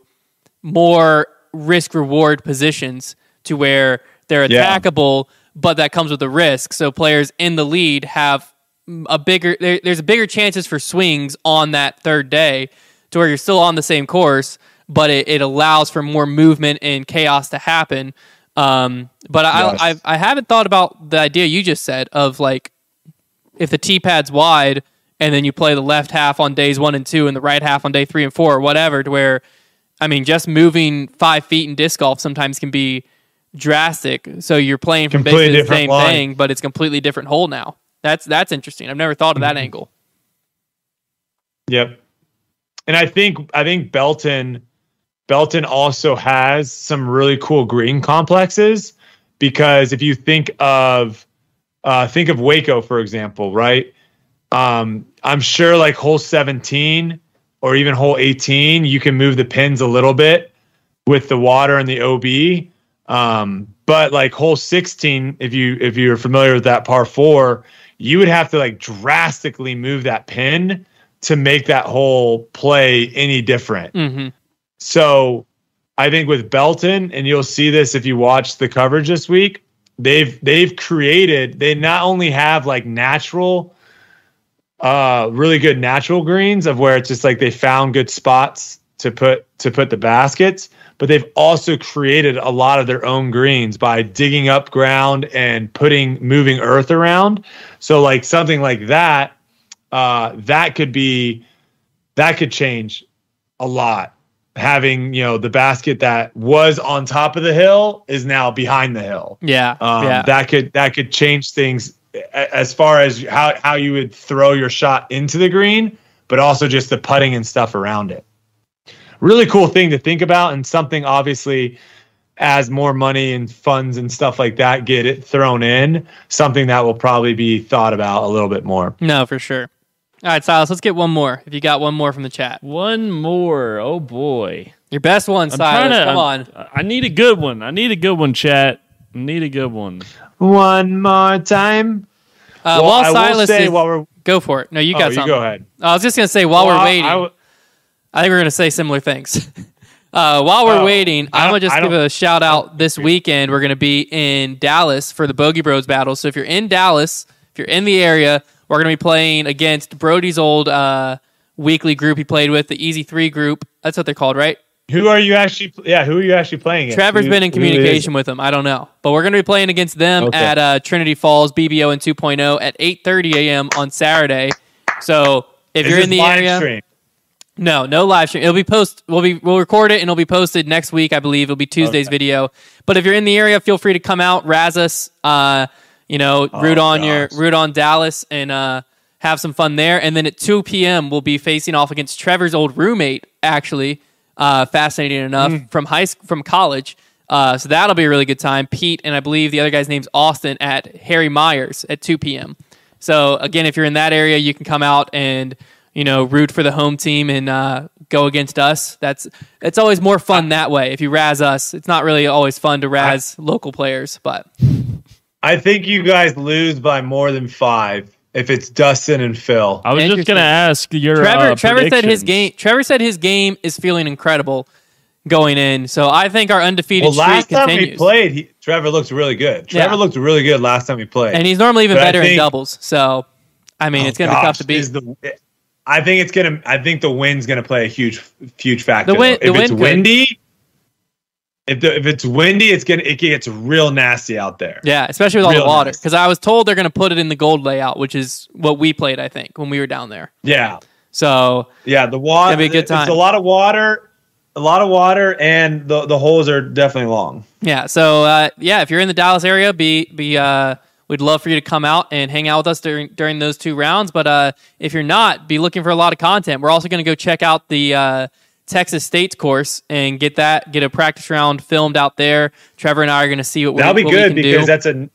more risk reward positions to where they're Yeah. attackable, but that comes with a risk. So players in the lead have a bigger there, there's a bigger chances for swings on that third day to where you're still on the same course, but it, it allows for more movement and chaos to happen. Um, but I, Yes. I I haven't thought about the idea you just said of like if the tee pad's wide and then you play the left half on days one and two and the right half on day three and four or whatever to where I mean just moving five feet in disc golf sometimes can be drastic. So you're playing from Completely basically the same line. thing, but it's completely different hole now. That's that's interesting. I've never thought of Mm-hmm. that angle. Yep. And I think I think Belton Belton also has some really cool green complexes because if you think of uh, think of Waco for example, right? Um, I'm sure like hole 17 or even hole 18, you can move the pins a little bit with the water and the OB. Um, but like hole 16, if you if you're familiar with that par four, you would have to like drastically move that pin to make that hole play any different. hmm So I think with Belton, and you'll see this if you watch the coverage this week, they've they've created. They not only have like natural, uh, really good natural greens of where it's just like they found good spots to put to put the baskets, but they've also created a lot of their own greens by digging up ground and putting moving earth around. So like something like that, uh, that could be that could change a lot. Having you know the basket that was on top of the hill is now behind the hill. Yeah, Um, yeah. That could that could change things as far as how how you would throw your shot into the green, but also just the putting and stuff around it. Really cool thing to think about, and something obviously as more money and funds and stuff like that get it thrown in, something that will probably be thought about a little bit more. no, for sure. All right, Silas, let's get one more. If you got one more from the chat, One more. Oh boy. your best one, I'm Silas. to. Come I'm- on. I need a good one. I need a good one, chat. I need a good one. One more time. Uh, Well, while I Silas say is, while we're go for it. No, you oh, got you something. go ahead. I was just gonna say while Well, we're waiting. I I, w- think we're gonna say similar things. uh, while we're Oh, waiting, I I'm gonna just give a shout out. This weekend, we're gonna be in Dallas for the Bogey Bros battle. So if you're in Dallas, if you're in the area, we're gonna be playing against Brody's old uh, weekly group he played with, the Easy Three group. That's what they're called, right? Who are you actually? Yeah, who are you actually playing? against? Trevor's Who- been in communication with them. I don't know, but we're going to be playing against them Okay. at uh, Trinity Falls BBO and 2.0 at 8:30 a.m. on Saturday. So if it? you're in the live area, stream? no, no live stream. It'll be post. We'll be we'll record it and it'll be posted next week. I believe it'll be Tuesday's Okay. video. But if you're in the area, feel free to come out, razz us. Uh, you know, root on your root on Dallas and uh, have some fun there. And then at 2 p.m. we'll be facing off against Trevor's old roommate. Actually, uh, fascinating enough Hmm. from high from college. Uh, so that'll be a really good time. Pete and I believe the other guy's name's Austin at Harry Myers at 2 p.m. So again, if you're in that area, you can come out and you know root for the home team and uh, go against us. That's it's always more fun that way. If you razz us, it's not really always fun to razz local players, but I think you guys lose by more than five if it's Dustin and Phil. I was just gonna ask your Trevor uh, Trevor said his game Trevor said his game is feeling incredible going in. So I think our undefeated Well, last streak time we continues. played, he, Trevor looked really good. Trevor Yeah. looked really good last time we played. and he's normally even But I better in doubles. So I mean, Oh, it's going to be tough to beat. is the- I think it's gonna. I think the wind's gonna play a huge, huge factor. The wind- if the it's wind could. If the, if it's windy, it's gonna it gets real nasty out there. Yeah, especially with all the water. Because I was told they're going to put it in the gold layout, which is what we played, I think, when we were down there. yeah, So yeah. The water. Gonna be a good time. It's a lot of water, a lot of water, and the the holes are definitely long. yeah, so uh, yeah, if you're in the Dallas area, be be uh, we'd love for you to come out and hang out with us during during those two rounds. But uh, if you're not, be looking for a lot of content. We're also going to go check out the uh, Texas State's course and get that get a practice round filmed out there. Trevor and I are going to see what we can do. That'll we, be what good because do. that's a.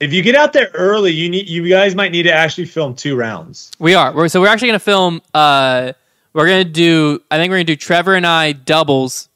If you get out there early, you need you guys might need to actually film two rounds. We are. We're, so we're actually going to film. Uh, we're going to do. I think we're going to do Trevor and I doubles.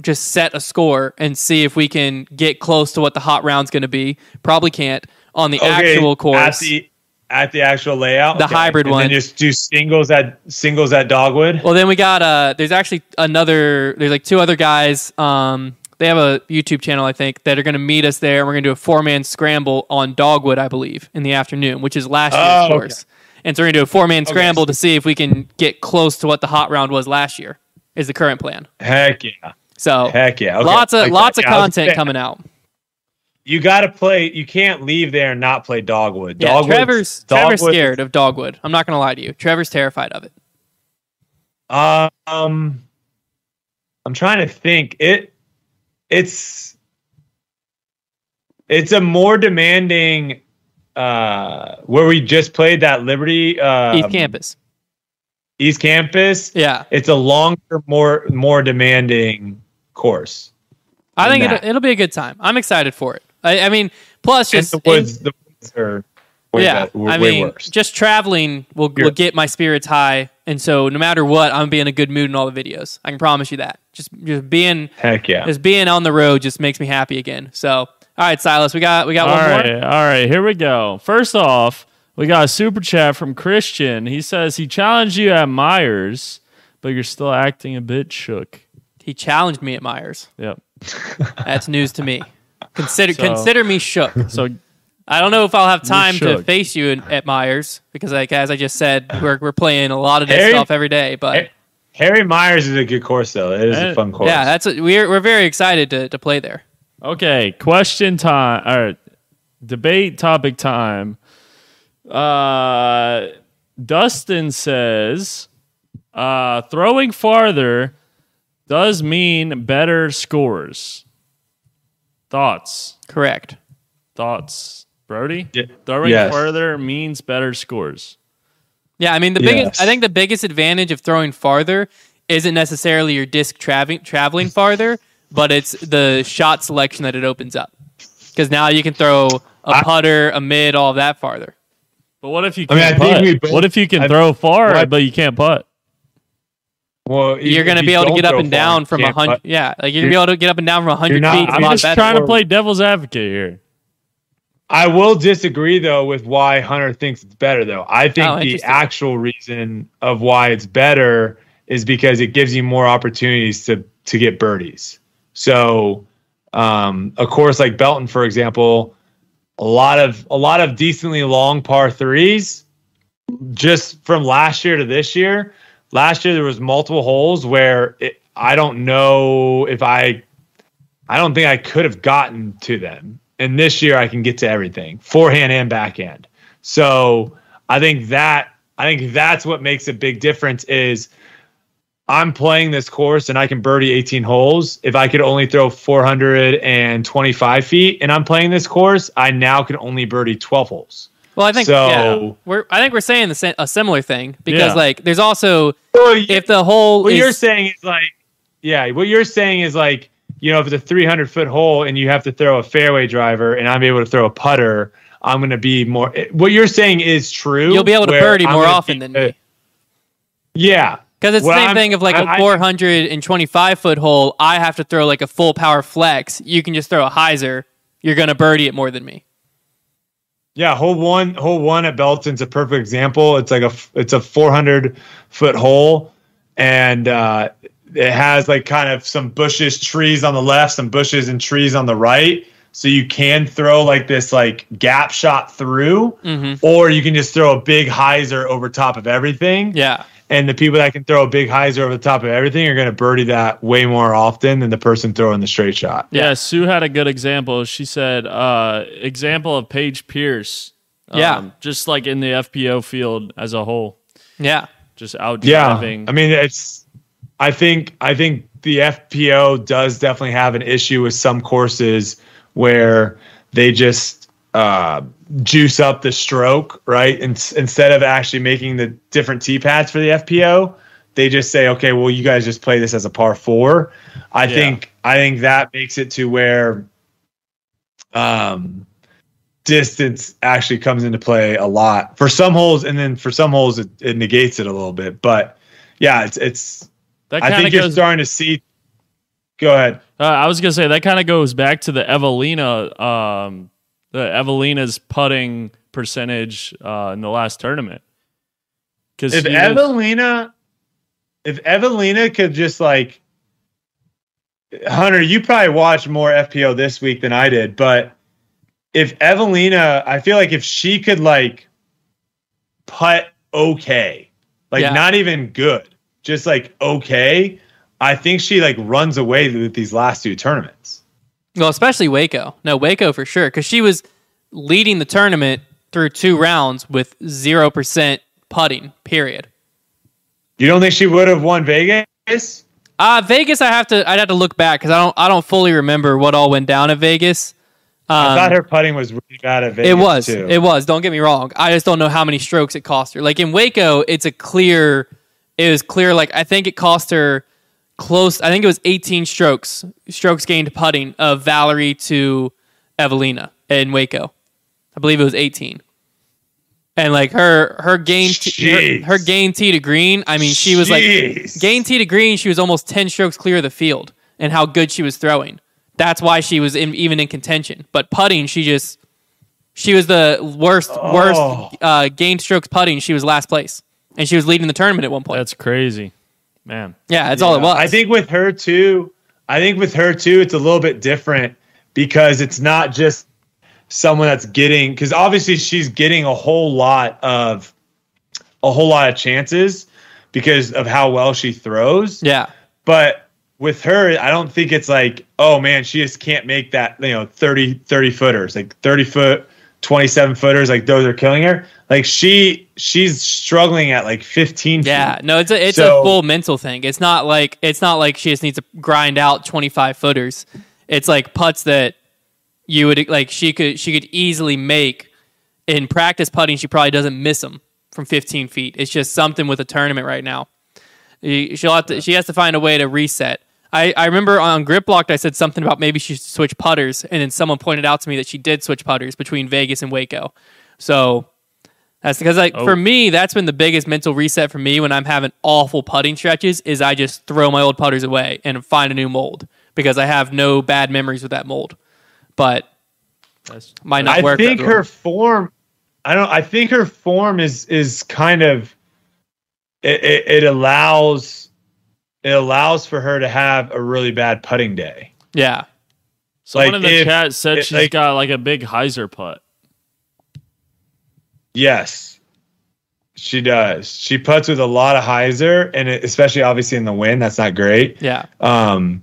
Just set a score and see if we can get close to what the hot round's going to be. Probably can't on the actual course. at the at the actual layout, The hybrid and one. Then just do singles at singles at Dogwood. well, then we got. Uh, there's actually another. There's like two other guys. Um, they have a YouTube channel, I think, that are going to meet us there. and We're going to do a four man scramble on Dogwood, I believe, in the afternoon, which is last year's Oh, okay. course. And so we're going to do a four man scramble to see if we can get close to what the hot round was last year. Is the current plan. Heck yeah, So heck yeah. Okay. lots of Like, lots of yeah, content coming out. You got to play. You can't leave there and not play Dogwood. Yeah, Dogwood's- Trevor's Trevor's scared of dogwood. I'm not gonna lie to you. Trevor's terrified of it. Um, I'm trying to think. It it's it's a more demanding. Uh, where we just played that Liberty uh, East Campus. East Campus. Yeah, It's a longer, more more demanding course. I think it, it'll be a good time. I'm excited for it. I, I mean, plus plus just the woods, the woods are way, yeah. be- way, I mean, worse. just traveling will, will get my spirits high, and so no matter what, I'm gonna be in a good mood in all the videos. I can promise you that. Just just being Heck yeah. just being on the road just makes me happy again. So all right, Silas, we got we got All one right, more. all right, here we go. First off, we got a super chat from Christian. He says he challenged you at Myers, but you're still acting a bit shook. He challenged me at Myers. Yep. That's news to me. Consider So- consider me shook. So I don't know if I'll have time to shook. face you in, at Myers because, like as I just said, we're we're playing a lot of this Harry- stuff every day. But Harry- Harry Myers is a good course, though. It is Eh, a fun course. yeah, that's a, we're we're very excited to to play there. Okay, question time. All right, debate topic time. Uh, Dustin says, uh, throwing farther does mean better scores. Thoughts? Correct. Thoughts, Brody? Yeah. Throwing Yes. farther means better scores. Yeah, I mean the Yes. biggest. I think the biggest advantage of throwing farther isn't necessarily your disc traveling traveling farther, but it's the shot selection that it opens up. Because now you can throw a putter, a mid, all that farther. But what if you I mean, can't I think putt? we both- what if you can I- throw far What- but you can't putt? Well, You're if going to be able to get up and down from a hundred. Yeah, like you're going to be able to get up and down from a hundred feet. I'm just better. trying to play devil's advocate here. I will disagree though with why Hunter thinks it's better though. I think Oh, the actual reason of why it's better is because it gives you more opportunities to to get birdies. So um, a course like Belton, for example, a lot of a lot of decently long par threes. Just from last year to this year, last year there was multiple holes where it, I don't know if I I don't think I could have gotten to them. And this year I can get to everything, forehand and backhand. So I think that I think that's what makes a big difference is I'm playing this course and I can birdie 18 holes. If I could only throw 425 feet and I'm playing this course, I now can only birdie 12 holes. Well, I think So- yeah, we're. I think we're saying the a similar thing because Yeah. like there's also Well, if the hole what is you're saying is like, yeah, what you're saying is like, you know, if it's a 300 foot hole and you have to throw a fairway driver and I'm able to throw a putter, I'm going to be more. Eh, what you're saying is true. you'll be able to birdie I'm more often than me. Yeah. Because it's the same I'm- thing of like a I- I- 425 foot hole. I have to throw like a full power flex. You can just throw a hyzer. You're going to birdie it more than me. Yeah, hole one, hole one at Belton's a perfect example. It's like a it's a 400 foot hole, and uh, it has like kind of some bushes, trees on the left, some bushes and trees on the right. So you can throw like this like gap shot through, Mhm. or you can just throw a big hyzer over top of everything. Yeah. And the people that can throw a big hyzer over the top of everything are going to birdie that way more often than the person throwing the straight shot. Yeah, Sue had a good example. She said, uh, example of Paige Pierce. um, Yeah. Just like in the FPO field as a whole, Yeah. just out driving. Yeah. I mean, it's. I think I think the FPO does definitely have an issue with some courses where they just uh, juice up the stroke, right? And instead of actually making the different tee pads for the FPO, they just say, okay, well, you guys just play this as a par four. I Yeah. think I think that makes it to where um distance actually comes into play a lot for some holes and then for some holes it, it negates it a little bit but yeah it's it's that i think of you're starting to see go ahead Uh, I was gonna say that kind of goes back to the Evelina, um, the Evelina's putting percentage uh, in the last tournament. Because if evelina if evelina could just like hunter you probably watched more fpo this week than i did but if evelina i feel like if she could like putt okay like Yeah. not even good just like okay i think she like runs away with these last two tournaments Well, especially Waco. No, Waco for sure. Because she was leading the tournament through two rounds with 0% putting, period. you don't think she would have won vegas Uh, Vegas, I have to. I'd have to look back because I don't. I don't fully remember what all went down at Vegas. i Um, thought her putting was really bad at vegas it was. too. It was. Don't get me wrong. I just don't know how many strokes it cost her. Like in Waco, it's a clear. It was clear. Like I think it cost her close. I think it was 18 strokes. Strokes gained putting of Valerie to Evelina in Waco. I believe it was 18. And like her her gain t- her, her gain tee to green. I mean, she was like gain tee to green. She was almost 10 strokes clear of the field, and how good she was throwing. That's why she was in, even in contention. But putting, she just she was the worst Oh. worst uh, gained strokes putting. She was last place, and she was leading the tournament at one point. that's crazy. Man. Yeah, that's all it was. I think with her too, I think with her too, it's a little bit different because it's not just someone that's getting because obviously she's getting a whole lot of a whole lot of chances because of how well she throws. Yeah. But with her, I don't think it's like, oh man, she just can't make that, you know, 30, 30 footers, like 30 foot, 27 footers, like those are killing her. Like she she's struggling at like 15 Yeah, no, it's a it's So- a full mental thing. It's not like it's not like she just needs to grind out twenty five footers. It's like putts that you would like she could she could easily make in practice putting. She probably doesn't miss them from fifteen feet. It's just something with a tournament right now. She'll have to she has to find a way to reset. I, I remember on Grip Locked I said something about maybe she should switch putters, and then someone pointed out to me that she did switch putters between Vegas and Waco. So that's because like Oh. for me, that's been the biggest mental reset for me when I'm having awful putting stretches is I just throw my old putters away and find a new mold because I have no bad memories with that mold. But That's, might not I work. for think her form. I don't. I think her form is is kind of. It, it, it allows. It allows for her to have a really bad putting day. yeah. someone Like, in the if- chat said if, she's like- got like a big hyzer putt. Yes, she does. She puts with a lot of hyzer, and it, especially obviously in the wind. That's not great. Yeah. Um,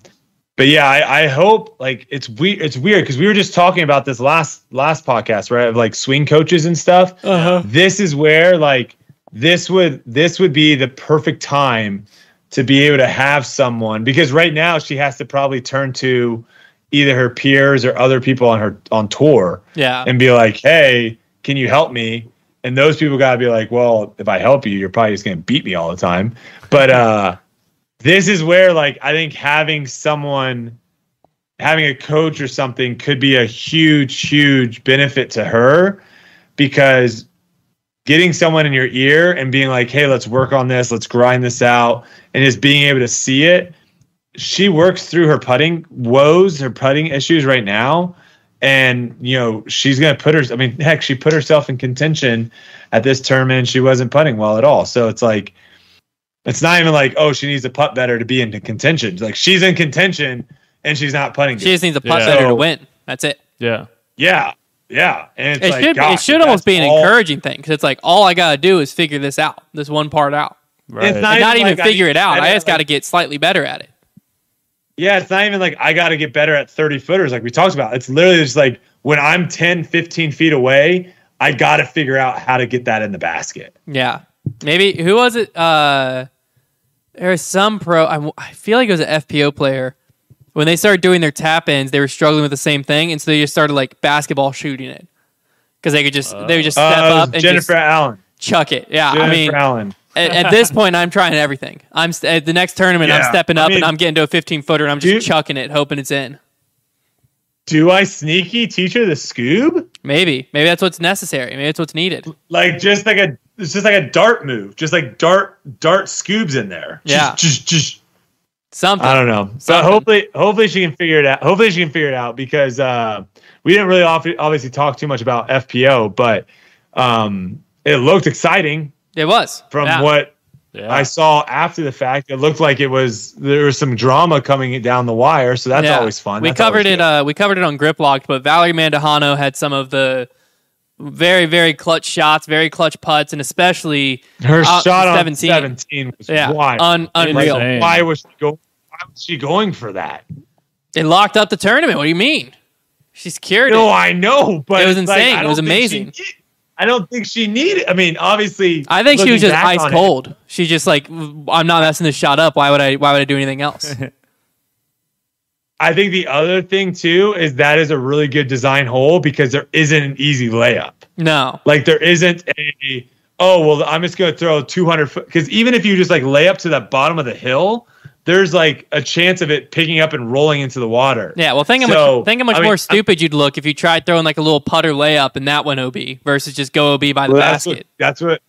but yeah, I, I hope like it's weird. It's weird because we were just talking about this last last podcast, right? Of like swing coaches and stuff. Uh-huh. This is where like this would this would be the perfect time to be able to have someone because right now she has to probably turn to either her peers or other people on her on tour Yeah. and be like, "Hey, can you help me?" And those people got to be like, "Well, if I help you, you're probably just going to beat me all the time." But uh this is where like I think having someone having a coach or something could be a huge huge benefit to her because getting someone in your ear and being like, "Hey, let's work on this. Let's grind this out." And just being able to see it. She works through her putting woes, her putting issues right now and you know she's going to put her i mean heck she put herself in contention at this tournament and she wasn't putting well at all so it's like it's not even like oh she needs to putt better to be in contention like she's in contention and she's not putting She good. just needs a putt Yeah. better to win. That's it. Yeah. yeah yeah and it's It like, should it should almost be an all- encouraging thing because it's like all I gotta do is figure this out, this one part out. Right. It's not even even like figure it out. set I just like- got to get slightly better at it. Yeah, it's not even like I got to get better at 30 footers like we talked about. It's literally just like when I'm 10, 15 feet away, I got to figure out how to get that in the basket. Yeah. Maybe who was it? Uh, there was some pro. I, I feel like it was an FPO player. When they started doing their tap ins, they were struggling with the same thing, and so they just started like basketball shooting it because they could just they would just step Uh, up and Jennifer Allen. chuck it. Yeah, Jennifer I mean, Allen. at, at this point, I'm trying everything. I'm st- at the next tournament. I'm Yeah, stepping I up mean- and I'm getting to a 15 footer and I'm just Dude- chucking it, hoping it's in. Do I sneaky teach her the scoob? Maybe, maybe that's what's necessary. Maybe that's what's needed. Like just like a it's just like a dart move, just like dart dart scoobs in there. Yeah. just, just, just Something. I don't know. But Something. hopefully, hopefully she can figure it out. Hopefully she can figure it out because uh, we didn't really off- obviously talk too much about FPO, but um, it looked exciting It was from Yeah. what yeah. I saw after the fact. It looked like it was there was some drama coming down the wire, so that's Yeah. always fun. We That's covered it. Uh, we covered it on Grip Locked, but Valerie Mandujano had some of the very, very clutch shots, very clutch putts, and especially Her uh, shot on 17. 17, was yeah, wild. un- unreal. Insane. Why was she going? Why was she going for that? It locked up the tournament. What do you mean? She's secured No, it. I know, but It was it's like, insane. It was think she amazing. I don't think she needed. I mean, obviously, I think she was just ice on it, cold. She's just like, I'm not messing this shot up. Why would I? Why would I do anything else? I think the other thing too is that is a really good design hole because there isn't an easy layup. no. Like there isn't a oh well, I'm just gonna throw 200 foot because even if you just like lay up to the bottom of the hill, there's like a chance of it picking up and rolling into the water. Yeah. Well, think how So, much think how much I mean, more stupid you'd look if you tried throwing like a little putter layup and that went OB versus just go OB by the Well, that's basket. what that's what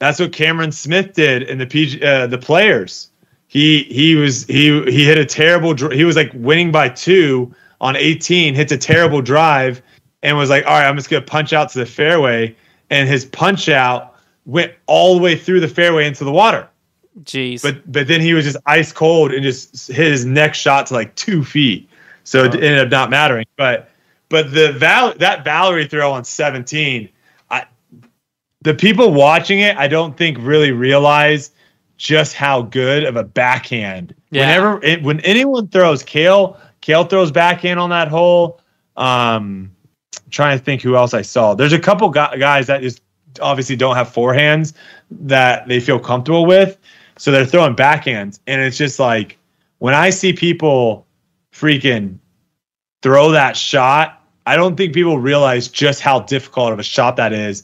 that's what Cameron Smith did in the PG, uh, the players. He he was he he hit a terrible. He was like winning by two on 18, hits a terrible drive, and was like, "All right, I'm just gonna punch out to the fairway." And his punch out went all the way through the fairway into the water. Jeez. but but then he was just ice cold and just hit his next shot to like two feet. So it ended up not mattering. But but the Val that Valerie throw on 17, I the people watching it, I don't think really realize just how good of a backhand. Yeah. Whenever it, when anyone throws Kale, Kale throws backhand on that hole. Um, trying to think who else I saw. There's a couple guys that just obviously don't have forehands that they feel comfortable with, so they're throwing backhands, and it's just like when I see people freaking throw that shot, I don't think people realize just how difficult of a shot that is.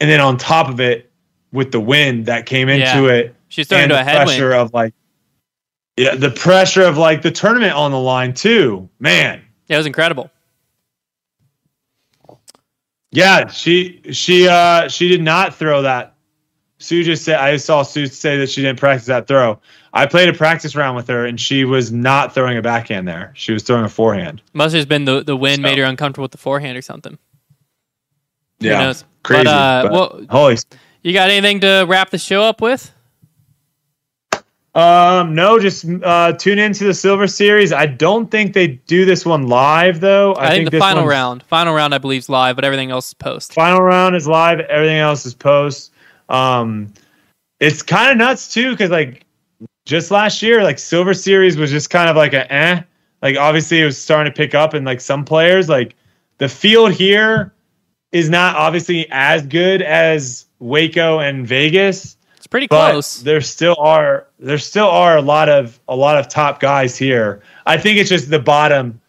And then on top of it, with the wind that came into Yeah. it, She's throwing into a headwind. pressure of like, yeah, the pressure of like the tournament on the line too, man. Yeah, it was incredible. Yeah, she she uh she did not throw that. Sue just said I saw Sue say that she didn't practice that throw. I played a practice round with her and she was not throwing a backhand there. She was throwing a forehand. Must have been the, the wind So- made her uncomfortable with the forehand or something. Yeah, knows? crazy. But, uh, but well- holy You got anything to wrap the show up with? Um, no, just uh, tune into the Silver Series. I don't think they do this one live though. I, think, the this final round. Final round, I believe, is live, but everything else is post. Final round is live. Everything else is post. Um, it's kind of nuts too because like just last year, like Silver Series was just kind of like a eh. Like obviously it was starting to pick up, and like some players, like the field here is not obviously as good as Waco and Vegas. It's pretty but close. there still are there still are a lot of a lot of top guys here. I think it's just the bottom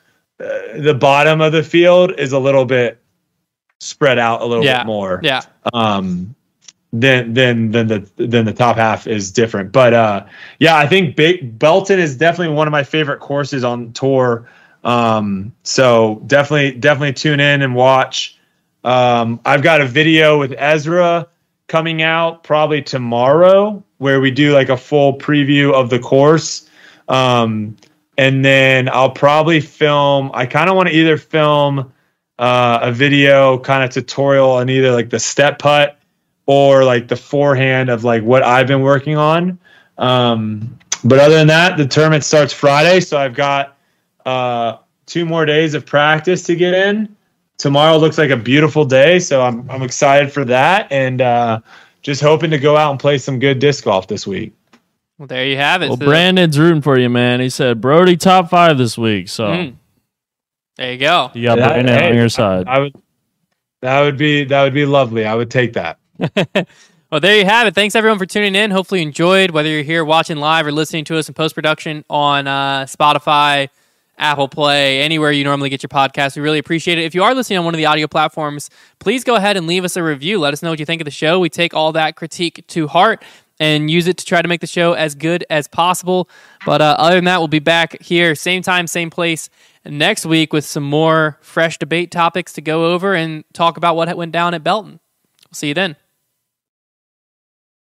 uh, the bottom of the field is a little bit spread out a little Yeah. bit more. Yeah. Um then then then the then the top half is different. But uh yeah, I think Big Belton is definitely one of my favorite courses on tour. Um so definitely definitely tune in and watch. Um I've got a video with Ezra coming out probably tomorrow where we do like a full preview of the course. Um, and then I'll probably film, I kind of want to either film uh, a video kind of tutorial on either like the step putt or like the forehand of like what I've been working on. Um, but other than that, the tournament starts Friday. So I've got uh, two more days of practice to get in tomorrow looks like a beautiful day, so I'm I'm excited for that, and uh, just hoping to go out and play some good disc golf this week. Well, there you have it. Well, So- Brandon's rooting for you, man. He said Brody top five this week, so Mm. There you go. you got That- Brandon hey, on your side. I would that would be that would be lovely. I would take that. Well, there you have it. Thanks everyone for tuning in. Hopefully you enjoyed, whether you're here watching live or listening to us in post production on uh, Spotify, Apple Play, anywhere you normally get your podcast. We really appreciate it. If you are listening on one of the audio platforms, please go ahead and leave us a review. Let us know what you think of the show. We take all that critique to heart and use it to try to make the show as good as possible. But uh, other than that, we'll be back here, same time, same place next week with some more fresh debate topics to go over and talk about what went down at Belton. We'll see you then.